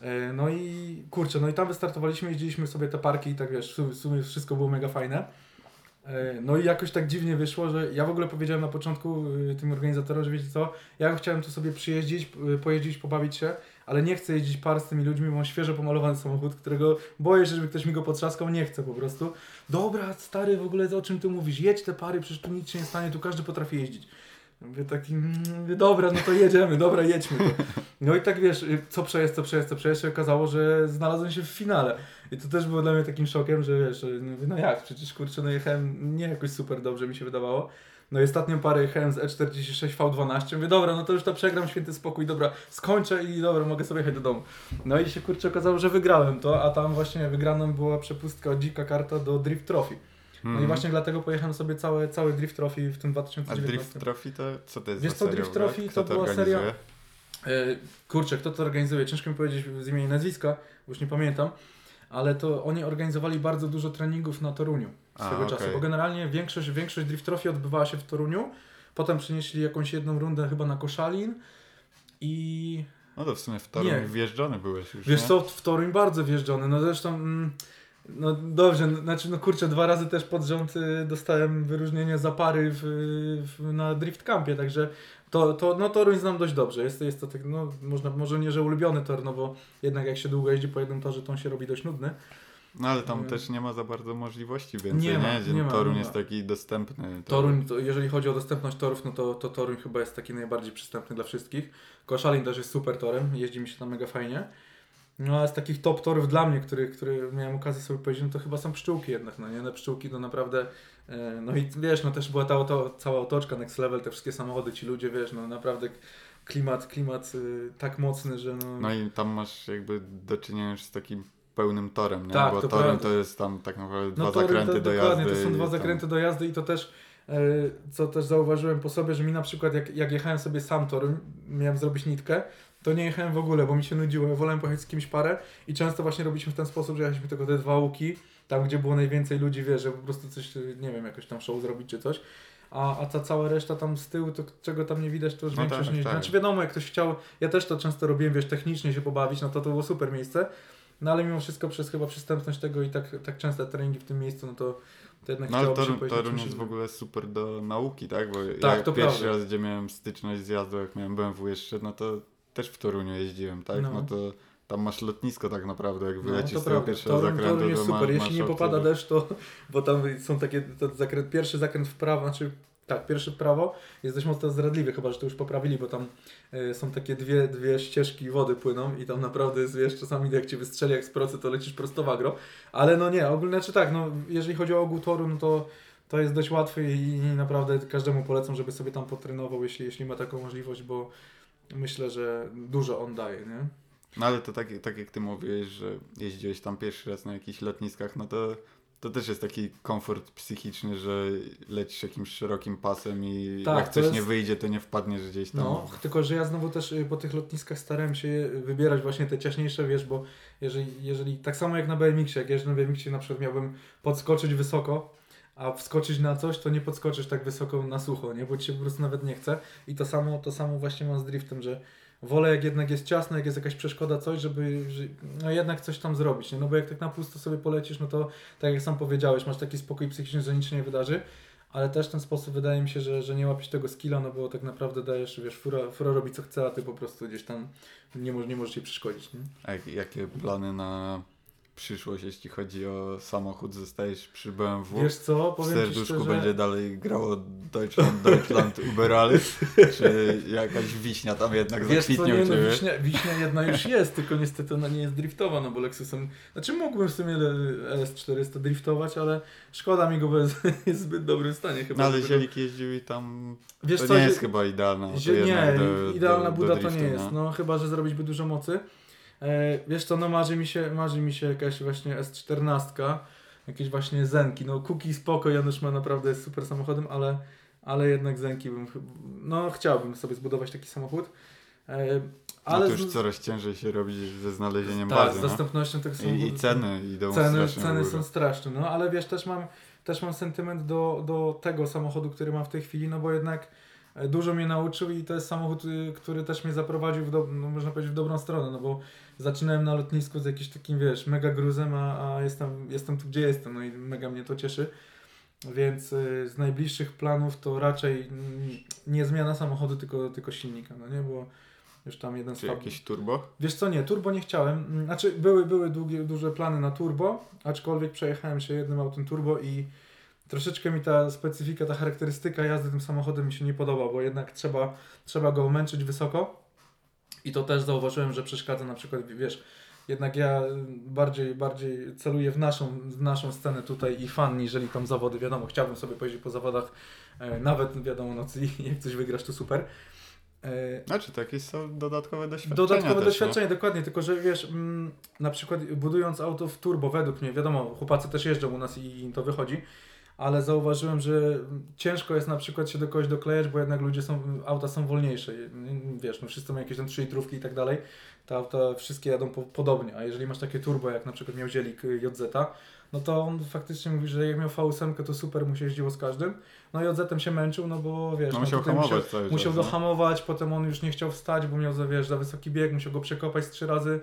E, No i kurczę, no i tam wystartowaliśmy, jeździliśmy sobie te parki i tak wiesz, w sumie- w sumie wszystko było mega fajne. E, No i jakoś tak dziwnie wyszło, że ja w ogóle powiedziałem na początku y, tym organizatorom, że wiecie co, ja chciałem tu sobie przyjeździć, y, pojeździć, pobawić się, ale nie chcę jeździć par z tymi ludźmi, mam świeżo pomalowany samochód, którego boję się, żeby ktoś mi go potrzaskał, nie chcę po prostu. Dobra, stary, w ogóle o czym ty mówisz? Jedź te pary, przecież tu nic się nie stanie, tu każdy potrafi jeździć. Mówię taki, mm, mówię, dobra, no to jedziemy, dobra, jedźmy. To. No i tak wiesz, y, co przejazd, co przejazd, co przejazd, się okazało, że znalazłem się w finale. I to też było dla mnie takim szokiem, że wiesz, mówię, no jak, przecież kurczę, no jechałem nie jakoś super dobrze mi się wydawało. No i ostatnią parę jechałem z E E46 V12, mówię, dobra, no to już to przegram, święty spokój, dobra, skończę i dobra, mogę sobie jechać do domu. No i się kurczę okazało, że wygrałem to, a tam właśnie wygraną była przepustka, dzika karta do Drift Trophy. No i Mhm. właśnie dlatego pojechałem sobie całe, cały Drift Trophy w tym A 2019. Drift Trophy to co to jest Wiesz co, Drift? Trophy Kto to była organizuje? seria- E, Kurczę, kto to organizuje? Ciężko mi powiedzieć z imienia i nazwiska, bo już nie pamiętam, ale to oni organizowali bardzo dużo treningów na Toruniu A, swego czasu, okej. bo generalnie większość, większość Drift Trophy odbywała się w Toruniu, potem przynieśli jakąś jedną rundę chyba na Koszalin i No to w sumie w Toruń Nie. wjeżdżony byłeś już, wiesz nie? co, w Toruń bardzo wjeżdżony, no zresztą mm, no dobrze, no, znaczy no kurczę, dwa razy też pod rząd y, dostałem wyróżnienie za pary w, w, na Drift Campie, także to, to, no Toruń znam dość dobrze, jest, jest to tak, no można, może nie, że ulubiony tor, no bo jednak jak się długo jeździ po jednym torze, to on się robi dość nudny. No ale tam Mm. też nie ma za bardzo możliwości więcej, Nie nie? ma, Gdzie nie ma, Toruń nie jest taki dostępny. To... Toruń, to jeżeli chodzi o dostępność torów, no to, to Toruń chyba jest taki najbardziej przystępny dla wszystkich. Koszalin też jest super torem, jeździ mi się tam mega fajnie. No a z takich top torów dla mnie, które, które miałem okazję sobie powiedzieć, no to chyba są pszczółki jednak, no nie? No pszczółki to naprawdę, e, no i wiesz, no też była ta oto, cała otoczka Next Level, te wszystkie samochody, ci ludzie, wiesz, no naprawdę klimat, klimat y, tak mocny, że no... No i tam masz jakby do czynienia już z takim pełnym torem, nie? Tak, Bo to Toruń prawda. to jest tam tak naprawdę dwa tory zakręty to, do dokładnie, jazdy. to są dwa i tam- zakręty do jazdy i to też, e, co też zauważyłem po sobie, że mi na przykład jak, jak jechałem sobie sam Toruń, miałem zrobić nitkę, to nie jechałem w ogóle, bo mi się nudziło. Ja wolałem pojechać z kimś parę i często właśnie robiliśmy w ten sposób, że jechaliśmy tylko te dwa łuki, tam gdzie było najwięcej ludzi, wiesz, że po prostu coś, nie wiem, jakoś tam show zrobić czy coś. A, a ta cała reszta tam z tyłu, to czego tam nie widać, to już No większość tak, nie tak. Znaczy wiadomo, jak ktoś chciał, ja też to często robiłem, wiesz, technicznie się pobawić, no to to było super miejsce. No ale mimo wszystko przez chyba przystępność tego i tak, tak częste treningi w tym miejscu, no to, to jednak No ale chciałoby się Toruń, powiedzieć o Toruń czymś jest w ogóle super do nauki, tak? Bo Tak, ja to pierwszy prawda. raz, gdzie miałem styczność z jazdą, jak miałem BMW jeszcze, no to też w Toruniu jeździłem, tak? No. No, to tam masz lotnisko tak naprawdę, jak No, wylecisz to z tego prawda. pierwszego Toruń, zakrętu, Toruń jest to ma, super. masz Jeśli nie opcję, popada że- deszcz, to bo tam są takie, zakręt, pierwszy zakręt w prawo, znaczy tak, pierwszy w prawo jest dość mocno zdradliwy, chyba że to już poprawili, bo tam y, są takie dwie, dwie ścieżki wody płyną i tam naprawdę jest, wiesz, czasami jak cię wystrzeli jak z procy, to lecisz prosto w agro. Ale no nie, ogólnie, znaczy tak, no jeżeli chodzi o ogół toru, no to to jest dość łatwe i, i naprawdę każdemu polecam, żeby sobie tam potrenował, jeśli, jeśli ma taką możliwość, bo myślę, że dużo on daje, nie? No ale to tak, tak jak ty mówiłeś, że jeździłeś tam pierwszy raz na jakichś lotniskach, no to to też jest taki komfort psychiczny, że lecisz jakimś szerokim pasem i Tak, jak coś jest- nie wyjdzie, to nie wpadniesz gdzieś tam. No, tylko że ja znowu też y, po tych lotniskach starałem się wybierać właśnie te ciaśniejsze, wiesz, bo jeżeli, jeżeli tak samo jak na BMX-ie, jak jeżdżę na BMX-ie na przykład miałbym podskoczyć wysoko, a wskoczyć na coś, to nie podskoczysz tak wysoko na sucho, nie? Bo ci się po prostu nawet nie chce. I to samo, to samo właśnie mam z driftem, że wolę jak jednak jest ciasno, jak jest jakaś przeszkoda, coś, żeby że, no jednak coś tam zrobić, nie? No bo jak tak na pusto sobie polecisz, no to tak jak sam powiedziałeś, masz taki spokój psychiczny, że nic się nie wydarzy, ale też ten sposób wydaje mi się, że, że nie łapisz tego skilla, no bo tak naprawdę dajesz, wiesz, fura, fura robi co chce, a ty po prostu gdzieś tam nie, może, nie możesz jej przeszkodzić, nie? A jak, jakie plany na przyszłość, jeśli chodzi o samochód? Zostajesz przy BMW? Wiesz co, w powiem Ci serduszku szczerze, będzie dalej grało Deutschland, Deutschland, Uberale? Czy jakaś wiśnia tam jednak Wiesz co, zakwitnie nie, u no, wiśnia, wiśnia jedna już jest, tylko niestety ona nie jest driftowa, no bo Lexusem, znaczy mógłbym w sumie LS400 driftować, ale szkoda mi go, bo jest, w zbyt dobrym stanie chyba. No ale Zielik jeździł i tam Wiesz to co, nie jest chyba idealna. jednak nie, do, idealna do, buda do to nie jest, no chyba, że zrobić by dużo mocy. E, wiesz co, no marzy mi się, marzy mi się jakaś właśnie S14, jakieś właśnie Zenki, no Kuki spoko, Janusz ma naprawdę jest super samochodem, ale, ale jednak Zenki bym, no chciałbym sobie zbudować taki samochód. E, Ale no to już coraz ciężej się robi ze znalezieniem tak, bazy. z no. dostępnością tego I, samochodu. I ceny idą Ceny, ceny są straszne, no ale wiesz, też mam, też mam sentyment do, do tego samochodu, który mam w tej chwili, no bo jednak e, dużo mnie nauczył i to jest samochód, y, który też mnie zaprowadził w, do, no, można powiedzieć, w dobrą stronę, no bo zaczynałem na lotnisku z jakimś takim, wiesz, mega gruzem, a, a jestem, jestem tu, gdzie jestem, no i mega mnie to cieszy. Więc y, z najbliższych planów to raczej nie zmiana samochodu, tylko, tylko silnika, no nie, bo już tam jeden z Czy jakieś turbo? Wiesz co, nie, turbo nie chciałem. Mm, Znaczy, były, były długie, duże plany na turbo, aczkolwiek przejechałem się jednym autem turbo i troszeczkę mi ta specyfika, ta charakterystyka jazdy tym samochodem mi się nie podoba, bo jednak trzeba, trzeba go męczyć wysoko i to też zauważyłem, że przeszkadza na przykład, wiesz, jednak ja bardziej, bardziej celuję w naszą, w naszą scenę tutaj i fan, niżeli tam zawody, wiadomo, chciałbym sobie pojeździć po zawodach, e, nawet wiadomo, no, *laughs* jak coś wygrasz, to super. E, Znaczy to jakieś są dodatkowe doświadczenia Dodatkowe też, doświadczenie, dokładnie, tylko że wiesz, mm, na przykład budując auto w turbo, według mnie, wiadomo, chłopacy też jeżdżą u nas i im to wychodzi, ale zauważyłem, że ciężko jest na przykład się do kogoś doklejać, bo jednak ludzie są, auta są wolniejsze, wiesz, no wszyscy mają jakieś tam 3 litrówki i tak dalej, te auta wszystkie jadą po, podobnie, a jeżeli masz takie turbo, jak na przykład miał Zielik y, JZ, no to on faktycznie mówi, że jak miał V8, to super mu się jeździło z każdym, no i JZ się męczył, no bo wiesz, No musiał tutaj hamować czas. Musiał go no. hamować, potem on już nie chciał wstać, bo miał za, wiesz, za wysoki bieg, musiał go przekopać z trzy razy.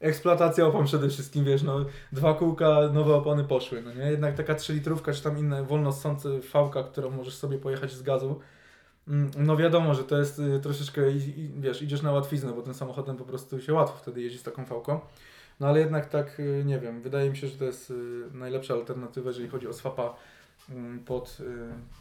Eksploatacja opon przede wszystkim, wiesz, no dwa kółka, nowe opony poszły, no nie? Jednak taka 3 litrówka, czy tam inne wolno ssące fałka, którą możesz sobie pojechać z gazu, mm, no wiadomo, że to jest y, troszeczkę, wiesz, idziesz na łatwiznę, bo tym samochodem po prostu się łatwo wtedy jeździ z taką fałką. No ale jednak tak, y, nie wiem, wydaje mi się, że to jest y, najlepsza alternatywa, jeżeli chodzi o swapa mm, pod,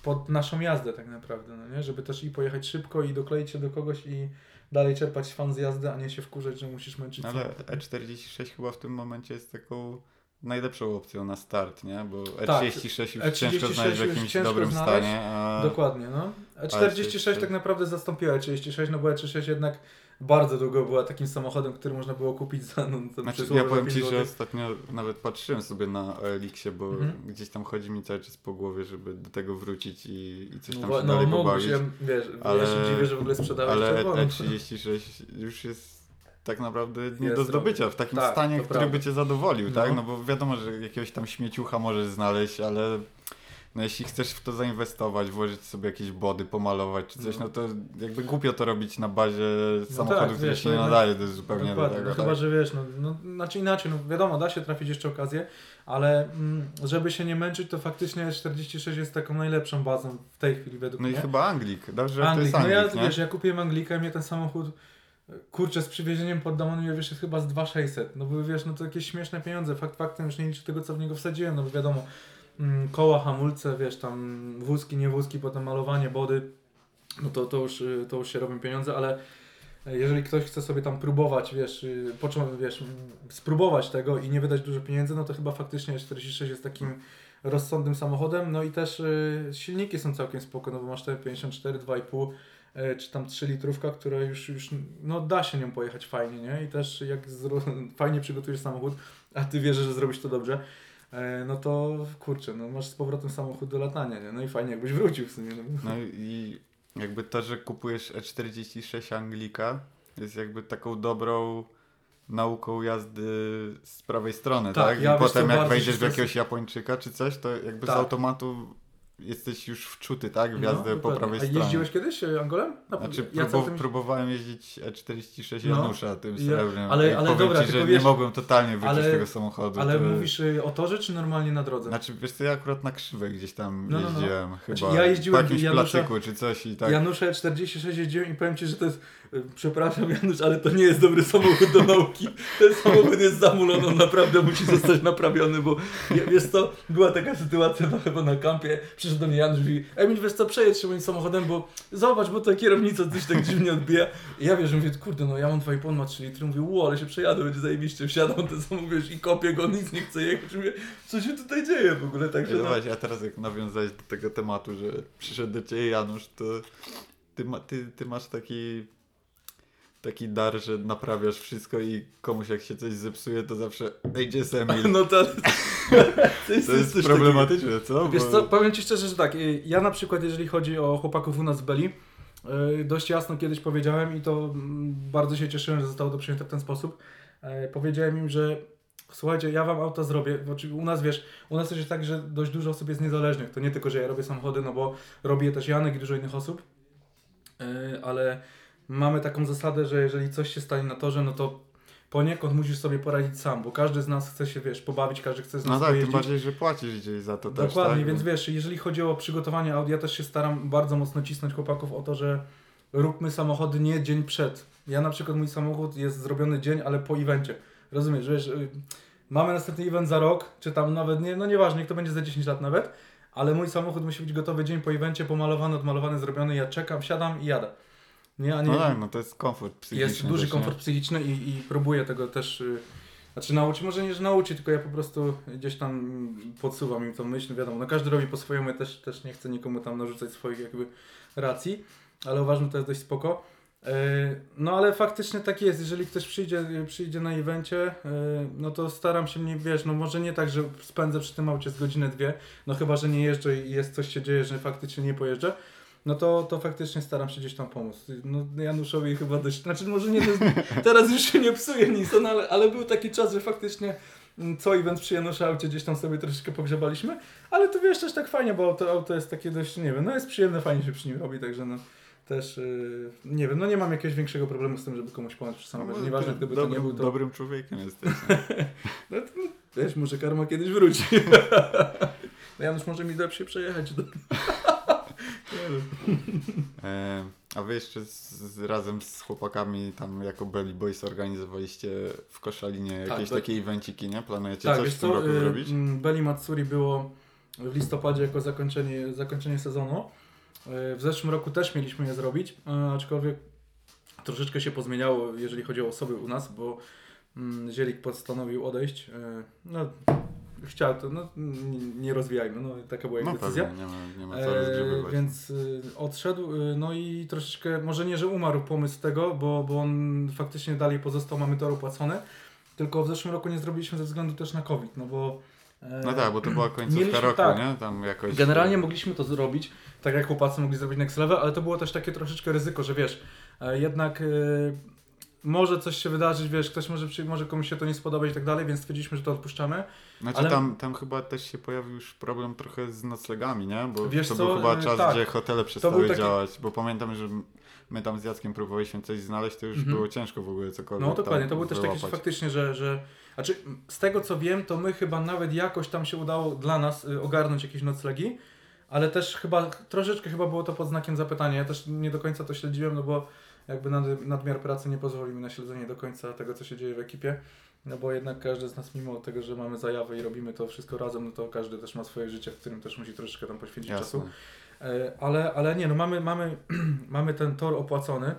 pod naszą jazdę tak naprawdę, no nie? Żeby też i pojechać szybko i dokleić się do kogoś i dalej czerpać fan z jazdy, a nie się wkurzać, że musisz męczyć Ale samochód. E46 chyba w tym momencie jest taką najlepszą opcją na start, nie? Bo Tak, E36 już E36 ciężko znaleźć w już jakimś dobrym znaleźć. stanie, a Dokładnie, no. Ale E46 to jest- tak naprawdę zastąpiła E36, no bo E36 jednak bardzo długo była takim samochodem, który można było kupić za no, Znaczy, ja powiem Ci, że ostatnio nawet patrzyłem sobie na OLX-ie, bo Mhm. gdzieś tam chodzi mi cały czas po głowie, żeby do tego wrócić i, i coś No, tam wa- się no dalej pobawić. ja, wiesz, Ale- ja się dziwię, że w ogóle sprzedałeś Ale czerwoną. E36 już jest tak naprawdę nie Jest do zdobycia w takim Tak, stanie, który prawda. by Cię zadowolił, tak? No. No bo wiadomo, że jakiegoś tam śmieciucha możesz znaleźć, ale no jeśli chcesz w to zainwestować, włożyć sobie jakieś body, pomalować czy coś, No. no, to jakby głupio to robić na bazie samochodu, tak, który wiesz, się no nie jednak- nadaje do zupełnie do tego. no tak? chyba, że wiesz, no, no znaczy inaczej, no wiadomo, da się trafić jeszcze okazję, ale mm, żeby się nie męczyć, to faktycznie 46 jest taką najlepszą bazą w tej chwili według No i mnie. chyba Anglik, dobrze, że to Anglik, jest no Anglik, ja, nie? wiesz, ja kupiłem Anglika i mnie ten samochód, kurczę, z przywiezieniem pod dom, on mi wiesz, jest chyba z 2600, no bo wiesz, no to jakieś śmieszne pieniądze, fakt faktem już nie liczę tego, co w niego wsadziłem, no bo wiadomo, koła, hamulce, wiesz, tam wózki, nie wózki, potem malowanie, body, no to, to, już, y, to już się robią pieniądze, ale jeżeli ktoś chce sobie tam próbować, wiesz, y, począ, wiesz, spróbować tego i nie wydać dużo pieniędzy, no to chyba faktycznie 46 jest takim rozsądnym samochodem, no i też y, silniki są całkiem spoko, no bo masz te 54, 2,5 y, czy tam 3 litrówka, która już, już no da się nią pojechać fajnie, nie? I też jak *laughs* fajnie przygotujesz samochód, a ty wierzysz, że zrobisz to dobrze, e, no to kurczę, no masz z powrotem samochód do latania, nie? No i fajnie jakbyś wrócił w sumie. No. No i jakby to, że kupujesz E46 Anglika jest jakby taką dobrą nauką jazdy z prawej strony, Tak, tak? ja I wiesz potem jak wejdziesz w jakiegoś Japończyka czy coś, to jakby Tak. z automatu jesteś już wczuty, tak? W No, jazdę po dokładnie. prawej A stronie. jeździłeś kiedyś e, Angolem? No, Znaczy ja próbu- próbowałem jeździć E46 No. Janusza tym Ja- srebrnym ale- i ale powiem dobra, ci, że wiesz- nie mogłem totalnie wyczuć ale- tego samochodu. Ale to... mówisz y, o torze, czy normalnie na drodze? Znaczy wiesz co, ja akurat na krzywej gdzieś tam No, no, no. jeździłem chyba. Znaczy, ja jeździłem po jakimś Janusza- placyku czy coś i tak. Janusze 46 jeździłem i powiem Ci, że to jest, przepraszam Janusz, ale to nie jest dobry samochód do nauki. Ten samochód jest zamulony, on naprawdę musi zostać naprawiony, bo wiesz co, była taka sytuacja no, chyba na kampie, przyszedł do mnie Janusz i mówi, Emil wiesz co, przejedź się moim samochodem, bo zobacz, bo ta kierownica coś tak dziwnie odbija. I ja wiesz, mówię, kurde, no ja mam 2,5, ma 3 litry, mówię, ło, ale się przejadę, będzie zajebiście, wsiadam, ten samochód, wiesz, i kopię go, nic nie chce jechać, mówię, co się tutaj dzieje w ogóle, także No no, właśnie, a teraz jak nawiązałeś do tego tematu, że przyszedł do ciebie Janusz, to ty, ma, ty, ty masz taki taki dar, że naprawiasz wszystko i komuś jak się coś zepsuje, to zawsze ej, gdzie *laughs* no to, *laughs* to jest, To jest coś problematyczne, co? Wiesz Bo- co, powiem Ci szczerze, że tak, y, ja na przykład jeżeli chodzi o chłopaków u nas w Beli, y, dość jasno kiedyś powiedziałem i to mm, bardzo się cieszyłem, że zostało to przyjęte w ten sposób. E, Powiedziałem im, że słuchajcie, ja Wam auto zrobię, u nas wiesz, u nas też jest tak, że dość dużo osób jest niezależnych, to nie tylko, że ja robię samochody, no bo robię też Janek i dużo innych osób, E, ale mamy taką zasadę, że jeżeli coś się stanie na torze, no to poniekąd musisz sobie poradzić sam, bo każdy z nas chce się, wiesz, pobawić, każdy chce z nas No tak, tym pojeździć. bardziej, że płacisz gdzieś za to też, Dokładnie, tak? więc wiesz, jeżeli chodzi o przygotowanie Audi, ja też się staram bardzo mocno cisnąć chłopaków o to, że róbmy samochody nie dzień przed. Ja na przykład mój samochód jest zrobiony dzień, ale po evencie. Rozumiesz, wiesz, y, mamy następny event za rok, czy tam nawet nie, no nieważne, niech to będzie za 10 lat nawet, ale mój samochód musi być gotowy dzień po evencie, pomalowany, odmalowany, zrobiony, ja czekam, wsiadam i jadę. Nie, a nie, No tak, no to jest komfort psychiczny. jest duży też, nie? komfort psychiczny i, i próbuję tego też. y, Znaczy nauczyć, może nie, że nauczyć, tylko ja po prostu gdzieś tam podsuwam im tą myśl, wiadomo, no każdy robi po swojemu, ja też, też nie chcę nikomu tam narzucać swoich jakby racji, ale uważam, że to jest dość spoko. Yy, No ale faktycznie tak jest, jeżeli ktoś przyjdzie, przyjdzie na evencie, yy, no to staram się mnie, wiesz, no może nie tak, że spędzę przy tym aucie z godzinę, dwie, no chyba, że nie jeżdżę i jest coś się dzieje, że faktycznie nie pojeżdżę, no to, to faktycznie staram się gdzieś tam pomóc. No Januszowi chyba dość, znaczy może nie, teraz już się nie psuje nic, no, ale, ale był taki czas, że faktycznie mm, co event przy Janusza aucie gdzieś tam sobie troszeczkę pogrzebaliśmy, ale to wiesz, też tak fajnie, bo auto, auto jest takie dość, nie wiem, no jest przyjemne, fajnie się przy nim robi, także no też, yy, nie wiem, no nie mam jakiegoś większego problemu z tym, żeby komuś pomóc przy samochodzie, No, nieważne gdyby to nie dobrym- był to, Dobrym człowiekiem jesteś. *laughs* no, to no, wiesz, może karma kiedyś wróci. *laughs* no Janusz może mi da się przejechać. Do... *laughs* E, a wy jeszcze z, z, razem z chłopakami tam jako Belly Boys organizowaliście w Koszalinie jakieś tak. takie evenciki, nie? Planujecie Tak, coś w tym co, roku y, zrobić? Belli Matsuri było w listopadzie jako zakończenie, zakończenie sezonu. Y, W zeszłym roku też mieliśmy je zrobić, y, aczkolwiek troszeczkę się pozmieniało, jeżeli chodzi o osoby u nas, bo mm, Zielik postanowił odejść. y, No, chciał to, no nie rozwijajmy, no taka była jego No decyzja. pewnie, nie ma, nie ma co E, więc y, odszedł, y, no i troszeczkę, może nie, że umarł pomysł tego, bo, bo on faktycznie dalej pozostał, mamy tor opłacony, tylko w zeszłym roku nie zrobiliśmy ze względu też na COVID, no bo... e, No tak, bo to była końcówka mieliśmy- roku, tak. nie? Tam jakoś... Generalnie mogliśmy to zrobić, tak jak chłopacy mogli zrobić Next Level, ale to było też takie troszeczkę ryzyko, że wiesz, e, jednak e, może coś się wydarzyć, wiesz, ktoś może, może komuś się to nie spodobać i tak dalej, więc stwierdziliśmy, że to odpuszczamy. Znaczy ale- tam, tam chyba też się pojawił już problem trochę z noclegami, nie? Bo Wiesz to co, był chyba y, czas, tak. gdzie hotele przestały taki- działać, bo pamiętam, że my tam z Jackiem próbowaliśmy coś znaleźć, to już Mhm. było ciężko w ogóle cokolwiek No dokładnie, to był też taki faktycznie, że, że znaczy z tego co wiem, to my chyba nawet jakoś tam się udało dla nas y, ogarnąć jakieś noclegi, ale też chyba troszeczkę chyba było to pod znakiem zapytania. Ja też nie do końca to śledziłem, no bo jakby nad, nadmiar pracy nie pozwoli mi na śledzenie do końca tego, co się dzieje w ekipie. No bo jednak każdy z nas, mimo tego, że mamy zajawę i robimy to wszystko razem, no to każdy też ma swoje życie, w którym też musi troszeczkę tam poświęcić Jasne. czasu. E, Ale, ale nie, no mamy, mamy, *clears throat* mamy ten tor opłacony.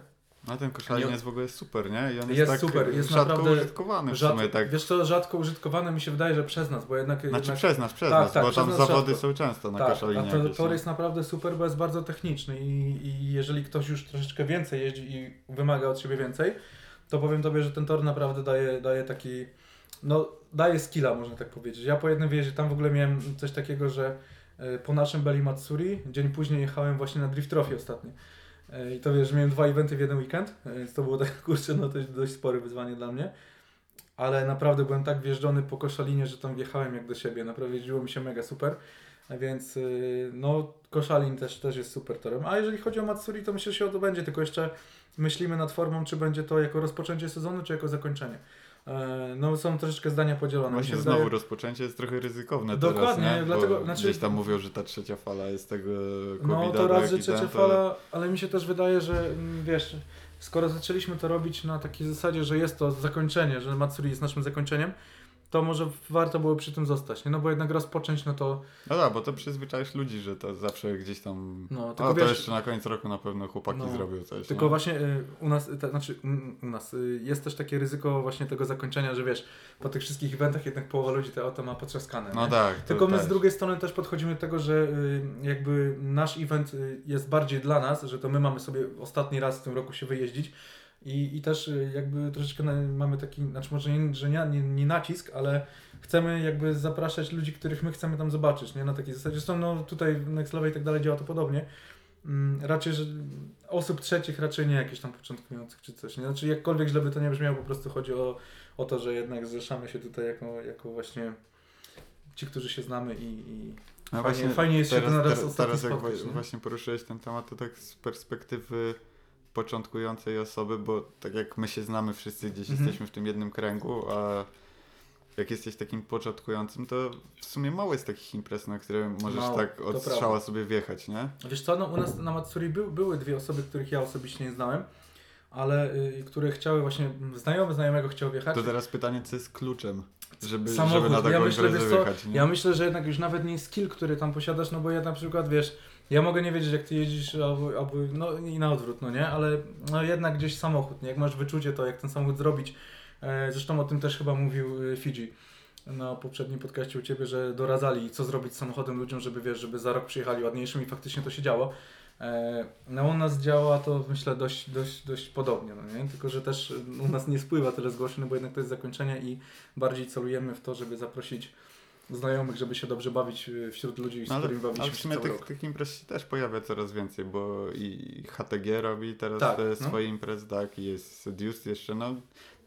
No ten koszalin jest w ogóle super, nie? I on jest, Jest tak super, jest rzadko naprawdę użytkowany w Rzad, sumie tak. Wiesz co, rzadko użytkowane mi się wydaje, że przez nas, bo jednak... Znaczy jednak przez nas, przez Tak, nas, tak, bo przez tam nas zawody rzadko. są często na tak, koszalinie. a jakieś, tor jest naprawdę super, bo jest bardzo techniczny i, i jeżeli ktoś już troszeczkę więcej jeździ i wymaga od siebie więcej, to powiem Tobie, że ten tor naprawdę daje, daje taki, no daje skilla, można tak powiedzieć. Ja po jednym wjeździe tam w ogóle miałem coś takiego, że e, po naszym Belly Matsuri, dzień później jechałem właśnie na Drift Trophy ostatnio. E, I to wiesz, miałem dwa eventy w jeden weekend, e, więc to było tak, *laughs* kurczę, no to jest dość spore wyzwanie dla mnie. Ale naprawdę byłem tak wjeżdżony po koszalinie, że tam wjechałem jak do siebie. Naprawdę jeździło mi się mega super. A Więc no, koszalin też, też jest super torem. A jeżeli chodzi o Matsuri, to myślę, że się o to będzie, tylko jeszcze myślimy nad formą, czy będzie to jako rozpoczęcie sezonu, czy jako zakończenie. E, No są troszeczkę zdania podzielone. Właśnie się znowu wydaje- rozpoczęcie jest trochę ryzykowne Dokładnie, teraz, nie? dlatego- Bo znaczy- gdzieś tam mówią, że ta trzecia fala jest tego covid No to raz, że trzecia fala, ale mi się też wydaje, że mm, wiesz, skoro zaczęliśmy to robić na takiej zasadzie, że jest to zakończenie, że Matsuri jest naszym zakończeniem, to może warto było przy tym zostać, nie? No bo jednak rozpocząć, no to No tak, bo to przyzwyczaisz ludzi, że to zawsze gdzieś tam... No, tylko to wiesz- jeszcze na koniec roku na pewno chłopaki No, zrobią coś. Tylko nie? właśnie y, u nas, y, ta, znaczy u nas y, jest też takie ryzyko właśnie tego zakończenia, że wiesz, po tych wszystkich eventach jednak połowa ludzi te auto ma potrzaskane. No nie? tak. to Tylko my też. z drugiej strony też podchodzimy do tego, że y, jakby nasz event y, jest bardziej dla nas, że to my mamy sobie ostatni raz w tym roku się wyjeździć i, i też y, jakby troszeczkę mamy taki, znaczy może nie, że nie, nie, nie nacisk, ale chcemy jakby zapraszać ludzi, których my chcemy tam zobaczyć, nie? Na takiej zasadzie. Zresztą no tutaj w Next Level i tak dalej działa to podobnie. Mm, raczej, że osób trzecich raczej nie jakichś tam początkujących czy coś. Nie? Znaczy jakkolwiek źle by to nie brzmiało, po prostu chodzi o, o to, że jednak zrzeszamy się tutaj jako, jako właśnie ci, którzy się znamy i, i fajnie, właśnie fajnie jest się teraz, ten raz teraz, ostatni teraz jak właśnie poruszyłeś ten temat, to tak z perspektywy początkującej osoby, bo tak jak my się znamy wszyscy gdzieś Mhm. jesteśmy w tym jednym kręgu, a jak jesteś takim początkującym, to w sumie mało jest takich imprez, na które możesz Mało, tak od strzała sobie wjechać, nie? Wiesz co, no, u nas na Matsuri był, były dwie osoby, których ja osobiście nie znałem, ale y, które chciały właśnie, znajomy znajomego chciał wjechać. To teraz pytanie, co jest kluczem, żeby, Samochód, żeby na taką ja myślę, imprezę co, wjechać, nie? Ja myślę, że jednak już nawet nie skill, który tam posiadasz, no bo ja na przykład, wiesz, ja mogę nie wiedzieć jak ty jeździsz, albo, albo no i na odwrót, no nie, ale no jednak gdzieś samochód, nie? jak masz wyczucie to, jak ten samochód zrobić. E, zresztą o tym też chyba mówił y, Fidzi na poprzednim podcaście u Ciebie, że doradzali co zrobić z samochodem ludziom, żeby wiesz, żeby za rok przyjechali ładniejszym i faktycznie to się działo. E, No u nas działa to myślę dość, dość, dość podobnie, no nie? tylko że też u nas nie spływa tyle zgłoszeń, no bo jednak to jest zakończenie i bardziej celujemy w to, żeby zaprosić znajomych, żeby się dobrze bawić y, wśród ludzi, z No ale, którymi bawiliśmy ale w sumie tych, tych imprez się też pojawia coraz więcej, bo i HTG robi teraz Tak, te no. swoje imprezy, tak, i jest Seduced jeszcze, no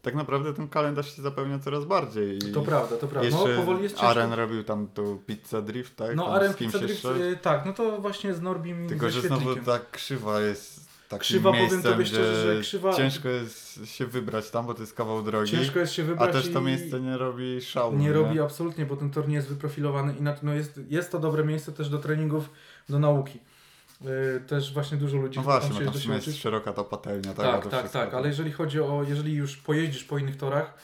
tak naprawdę ten kalendarz się zapełnia coraz bardziej. I To prawda, to prawda. No powoli jest ciężko. Aren robił tam tą Pizza Drift, tak? No tam Aren Pizza Drift, y, tak, no to właśnie z Norbim Tylko, że znowu ta krzywa jest takim Krzywa, powiem miejscem, tobie gdzie szczerze, że krzywa- ciężko jest się wybrać tam, bo to jest kawał drogi, Ciężko jest się a wybrać też to i- miejsce nie robi szału. Nie robi absolutnie, bo ten tor nie jest wyprofilowany. Inaczej, no jest, jest to dobre miejsce też do treningów, do nauki. Yy, też właśnie dużo ludzi No właśnie, tam się tam w sumie jest szeroka ta patelnia, tak? a Tak, tak, tak, ale jeżeli chodzi o, jeżeli już pojeździsz po innych torach,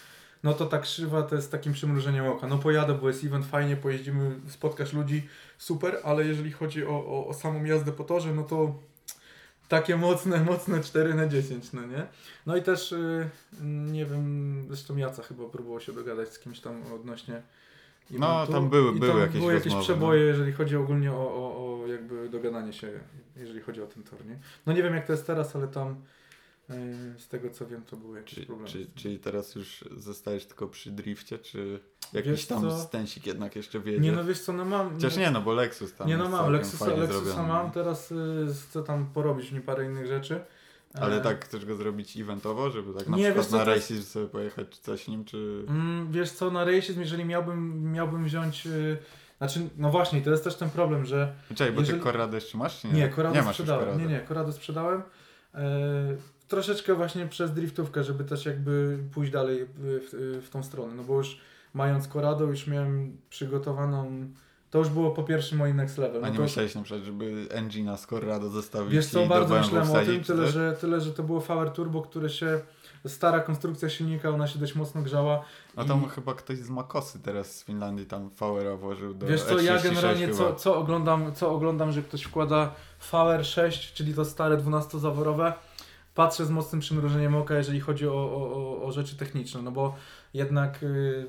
no to ta krzywa to jest takim przymrużeniem oka. No pojadę, bo jest event fajnie, pojeździmy, spotkasz ludzi, super, ale jeżeli chodzi o, o, o samą jazdę po torze, no to takie mocne, *laughs* mocne 4 na 10, no nie? No i też, yy, nie wiem, zresztą Jaca chyba próbował się dogadać z kimś tam odnośnie No, eventu. tam były- były tam jakieś były jakieś rozmowy, przeboje, jeżeli chodzi ogólnie o, o, o jakby dogadanie się, jeżeli chodzi o ten tor, nie? No nie wiem jak to jest teraz, ale tam yy, z tego co wiem to były jakieś Czy, problemy. czy, czyli teraz już zostajesz tylko przy drifcie, czy Wiesz jakiś tam co? stęsik jednak jeszcze wiedzie? Nie no wiesz co, no mam... Chociaż nie, no bo Lexus tam Nie no mam, Lexusa, Lexusa zrobiony. mam, teraz y, chcę tam porobić mi parę innych rzeczy. Ale E, tak chcesz go zrobić eventowo, żeby tak na Nie, przykład wiesz co, na races sobie pojechać czy coś nim, czy... Mm, wiesz co, na rejsie, jeżeli miałbym, miałbym wziąć... Y, znaczy, no właśnie, to jest też ten problem, że Czekaj, bo jeżeli- ty Corrado jeszcze masz, czy nie? Nie, Corrado nie sprzedałem. Corrado. Nie, nie, Corrado sprzedałem. E, troszeczkę właśnie przez driftówkę, żeby też jakby pójść dalej w, w, w tą stronę. No bo już mając Corrado, już miałem przygotowaną to już było po pierwszym moim next level. A No nie to, myślałeś na przykład, żeby engina z Corrado zostawić Wiesz co, i bardzo myślałem o tym, tyle coś? że, tyle, że to było VR Turbo, które się, stara konstrukcja silnika, ona się dość mocno grzała. A i- tam chyba ktoś z Makosy teraz z Finlandii tam VR włożył do Wiesz co, ja E36 generalnie chyba. co, co, oglądam, co oglądam, że ktoś wkłada VR6, czyli to stare 12-zaworowe, patrzę z mocnym przymrużeniem oka, jeżeli chodzi o, o, o, o rzeczy techniczne, no bo jednak, yy,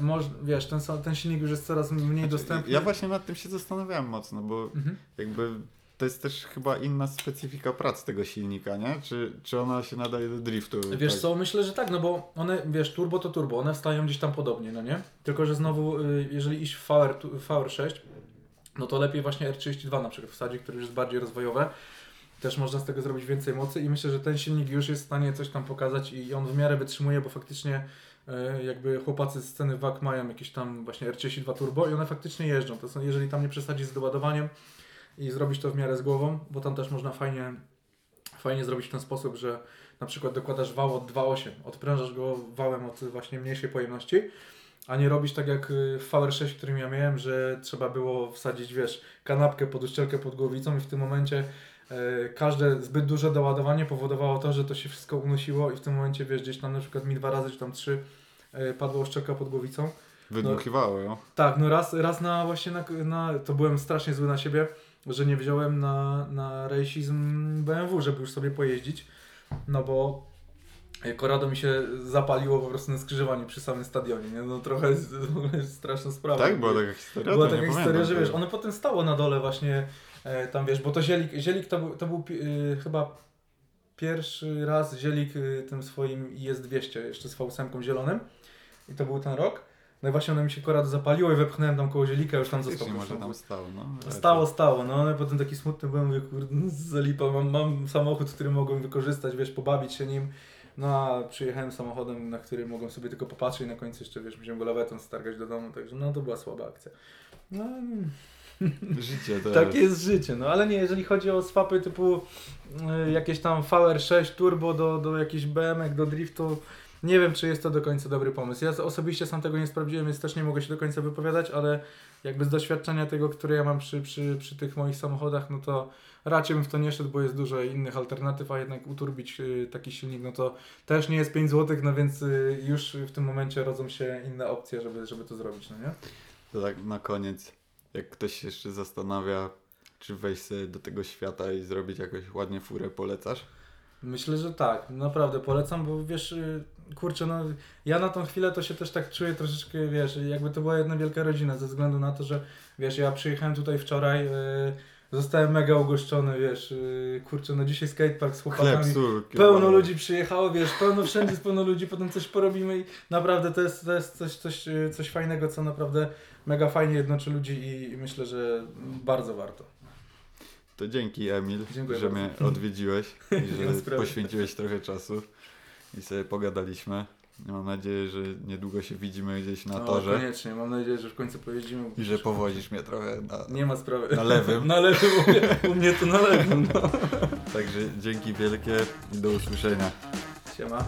moż, wiesz, ten, ten silnik już jest coraz mniej dostępny. Znaczy, Ja właśnie nad tym się zastanawiałem mocno, bo Mhm. jakby to jest też chyba inna specyfika pracy tego silnika, nie? Czy, czy ona się nadaje do driftu? Wiesz tak? co, myślę, że tak, no bo one, wiesz, turbo to turbo, one wstają gdzieś tam podobnie, no nie? Tylko, że znowu, y, jeżeli iść w VR, tu- VR6, no to lepiej właśnie R32 na przykład wsadzić, które już jest bardziej rozwojowe. Też można z tego zrobić więcej mocy i myślę, że ten silnik już jest w stanie coś tam pokazać i on w miarę wytrzymuje, bo faktycznie jakby chłopacy z sceny WAK mają jakieś tam właśnie R32 turbo i one faktycznie jeżdżą. To są, jeżeli tam nie przesadzić z doładowaniem i zrobić to w miarę z głową, bo tam też można fajnie, fajnie zrobić w ten sposób, że na przykład dokładasz wał od 2.8, odprężasz go wałem od właśnie mniejszej pojemności, a nie robisz tak jak y, w VR6, którym ja miałem, że trzeba było wsadzić, wiesz, kanapkę pod uszczelkę pod głowicą i w tym momencie e, każde zbyt duże doładowanie powodowało to, że to się wszystko unosiło i w tym momencie, wiesz, gdzieś tam na przykład mi dwa razy czy tam trzy e, padła uszczelka pod głowicą. Wydmuchiwało ją. Tak, no raz, raz na właśnie na, na, to byłem strasznie zły na siebie, że nie wziąłem na, na rejsizm BMW, żeby już sobie pojeździć, no bo Corrado mi się zapaliło po prostu na skrzyżowaniu przy samym stadionie, nie? No trochę jest, *laughs* straszna sprawa. Tak? Była taka historia? Była taka historia, pamiętam że wiesz, ono potem stało na dole właśnie e, tam wiesz, bo to zielik, zielik to był, to był pi- y, chyba pierwszy raz zielik y, tym swoim IS-200 jeszcze z V8 zielonym i to był ten rok. No i właśnie ono mi się korado zapaliło i wepchnąłem tam koło zielika, już tam został. Faktycznie już może tam stało, no. Stało, stało, no ale potem taki smutny byłem, mówię, kurde, no, zalipa, mam, mam samochód, który mogłem wykorzystać, wiesz, pobawić się nim, no a przyjechałem samochodem, na który mogłem sobie tylko popatrzeć i na końcu jeszcze, wiesz, musiałem go lawetą stargać do domu, także no to była słaba akcja. No, Życie to takie jest życie, no ale nie, jeżeli chodzi o swapy typu y, jakieś tam VR6 turbo do, do jakichś BM, do driftu, nie wiem, czy jest to do końca dobry pomysł. Ja osobiście sam tego nie sprawdziłem, więc też nie mogę się do końca wypowiadać, ale jakby z doświadczenia tego, które ja mam przy, przy, przy tych moich samochodach, no to raczej bym w to nie szedł, bo jest dużo innych alternatyw, a jednak uturbić y, taki silnik, no to też nie jest 5 zł, no więc y, już w tym momencie rodzą się inne opcje, żeby, żeby to zrobić, no nie? To tak na koniec, jak ktoś się jeszcze zastanawia, czy wejść sobie do tego świata i zrobić jakoś ładnie furę, polecasz? Myślę, że tak. Naprawdę polecam, bo wiesz, y, kurczę, no ja na tą chwilę to się też tak czuję troszeczkę, wiesz, jakby to była jedna wielka rodzina, ze względu na to, że wiesz, ja przyjechałem tutaj wczoraj, y, zostałem mega ugoszczony, wiesz, y, kurczę, no dzisiaj skatepark z Chleb, chłopakami. sól, Pełno ludzi przyjechało, wiesz, pełno wszędzie pełno ludzi, potem coś porobimy i naprawdę to jest, to jest coś, coś, y, coś fajnego, co naprawdę mega fajnie jednoczy ludzi i, i myślę, że bardzo warto. To dzięki Emil, Dziękuję że bardzo. mnie odwiedziłeś i *laughs* że poświęciłeś trochę czasu i sobie pogadaliśmy. Mam nadzieję, że niedługo się widzimy gdzieś na No, torze Koniecznie, mam nadzieję, że w końcu pojeździmy. i że powozisz mnie trochę na... Nie ma sprawy. Na lewym. *laughs* Na lewym, u mnie, u mnie to na lewym, no. Także dzięki wielkie i do usłyszenia. Siema.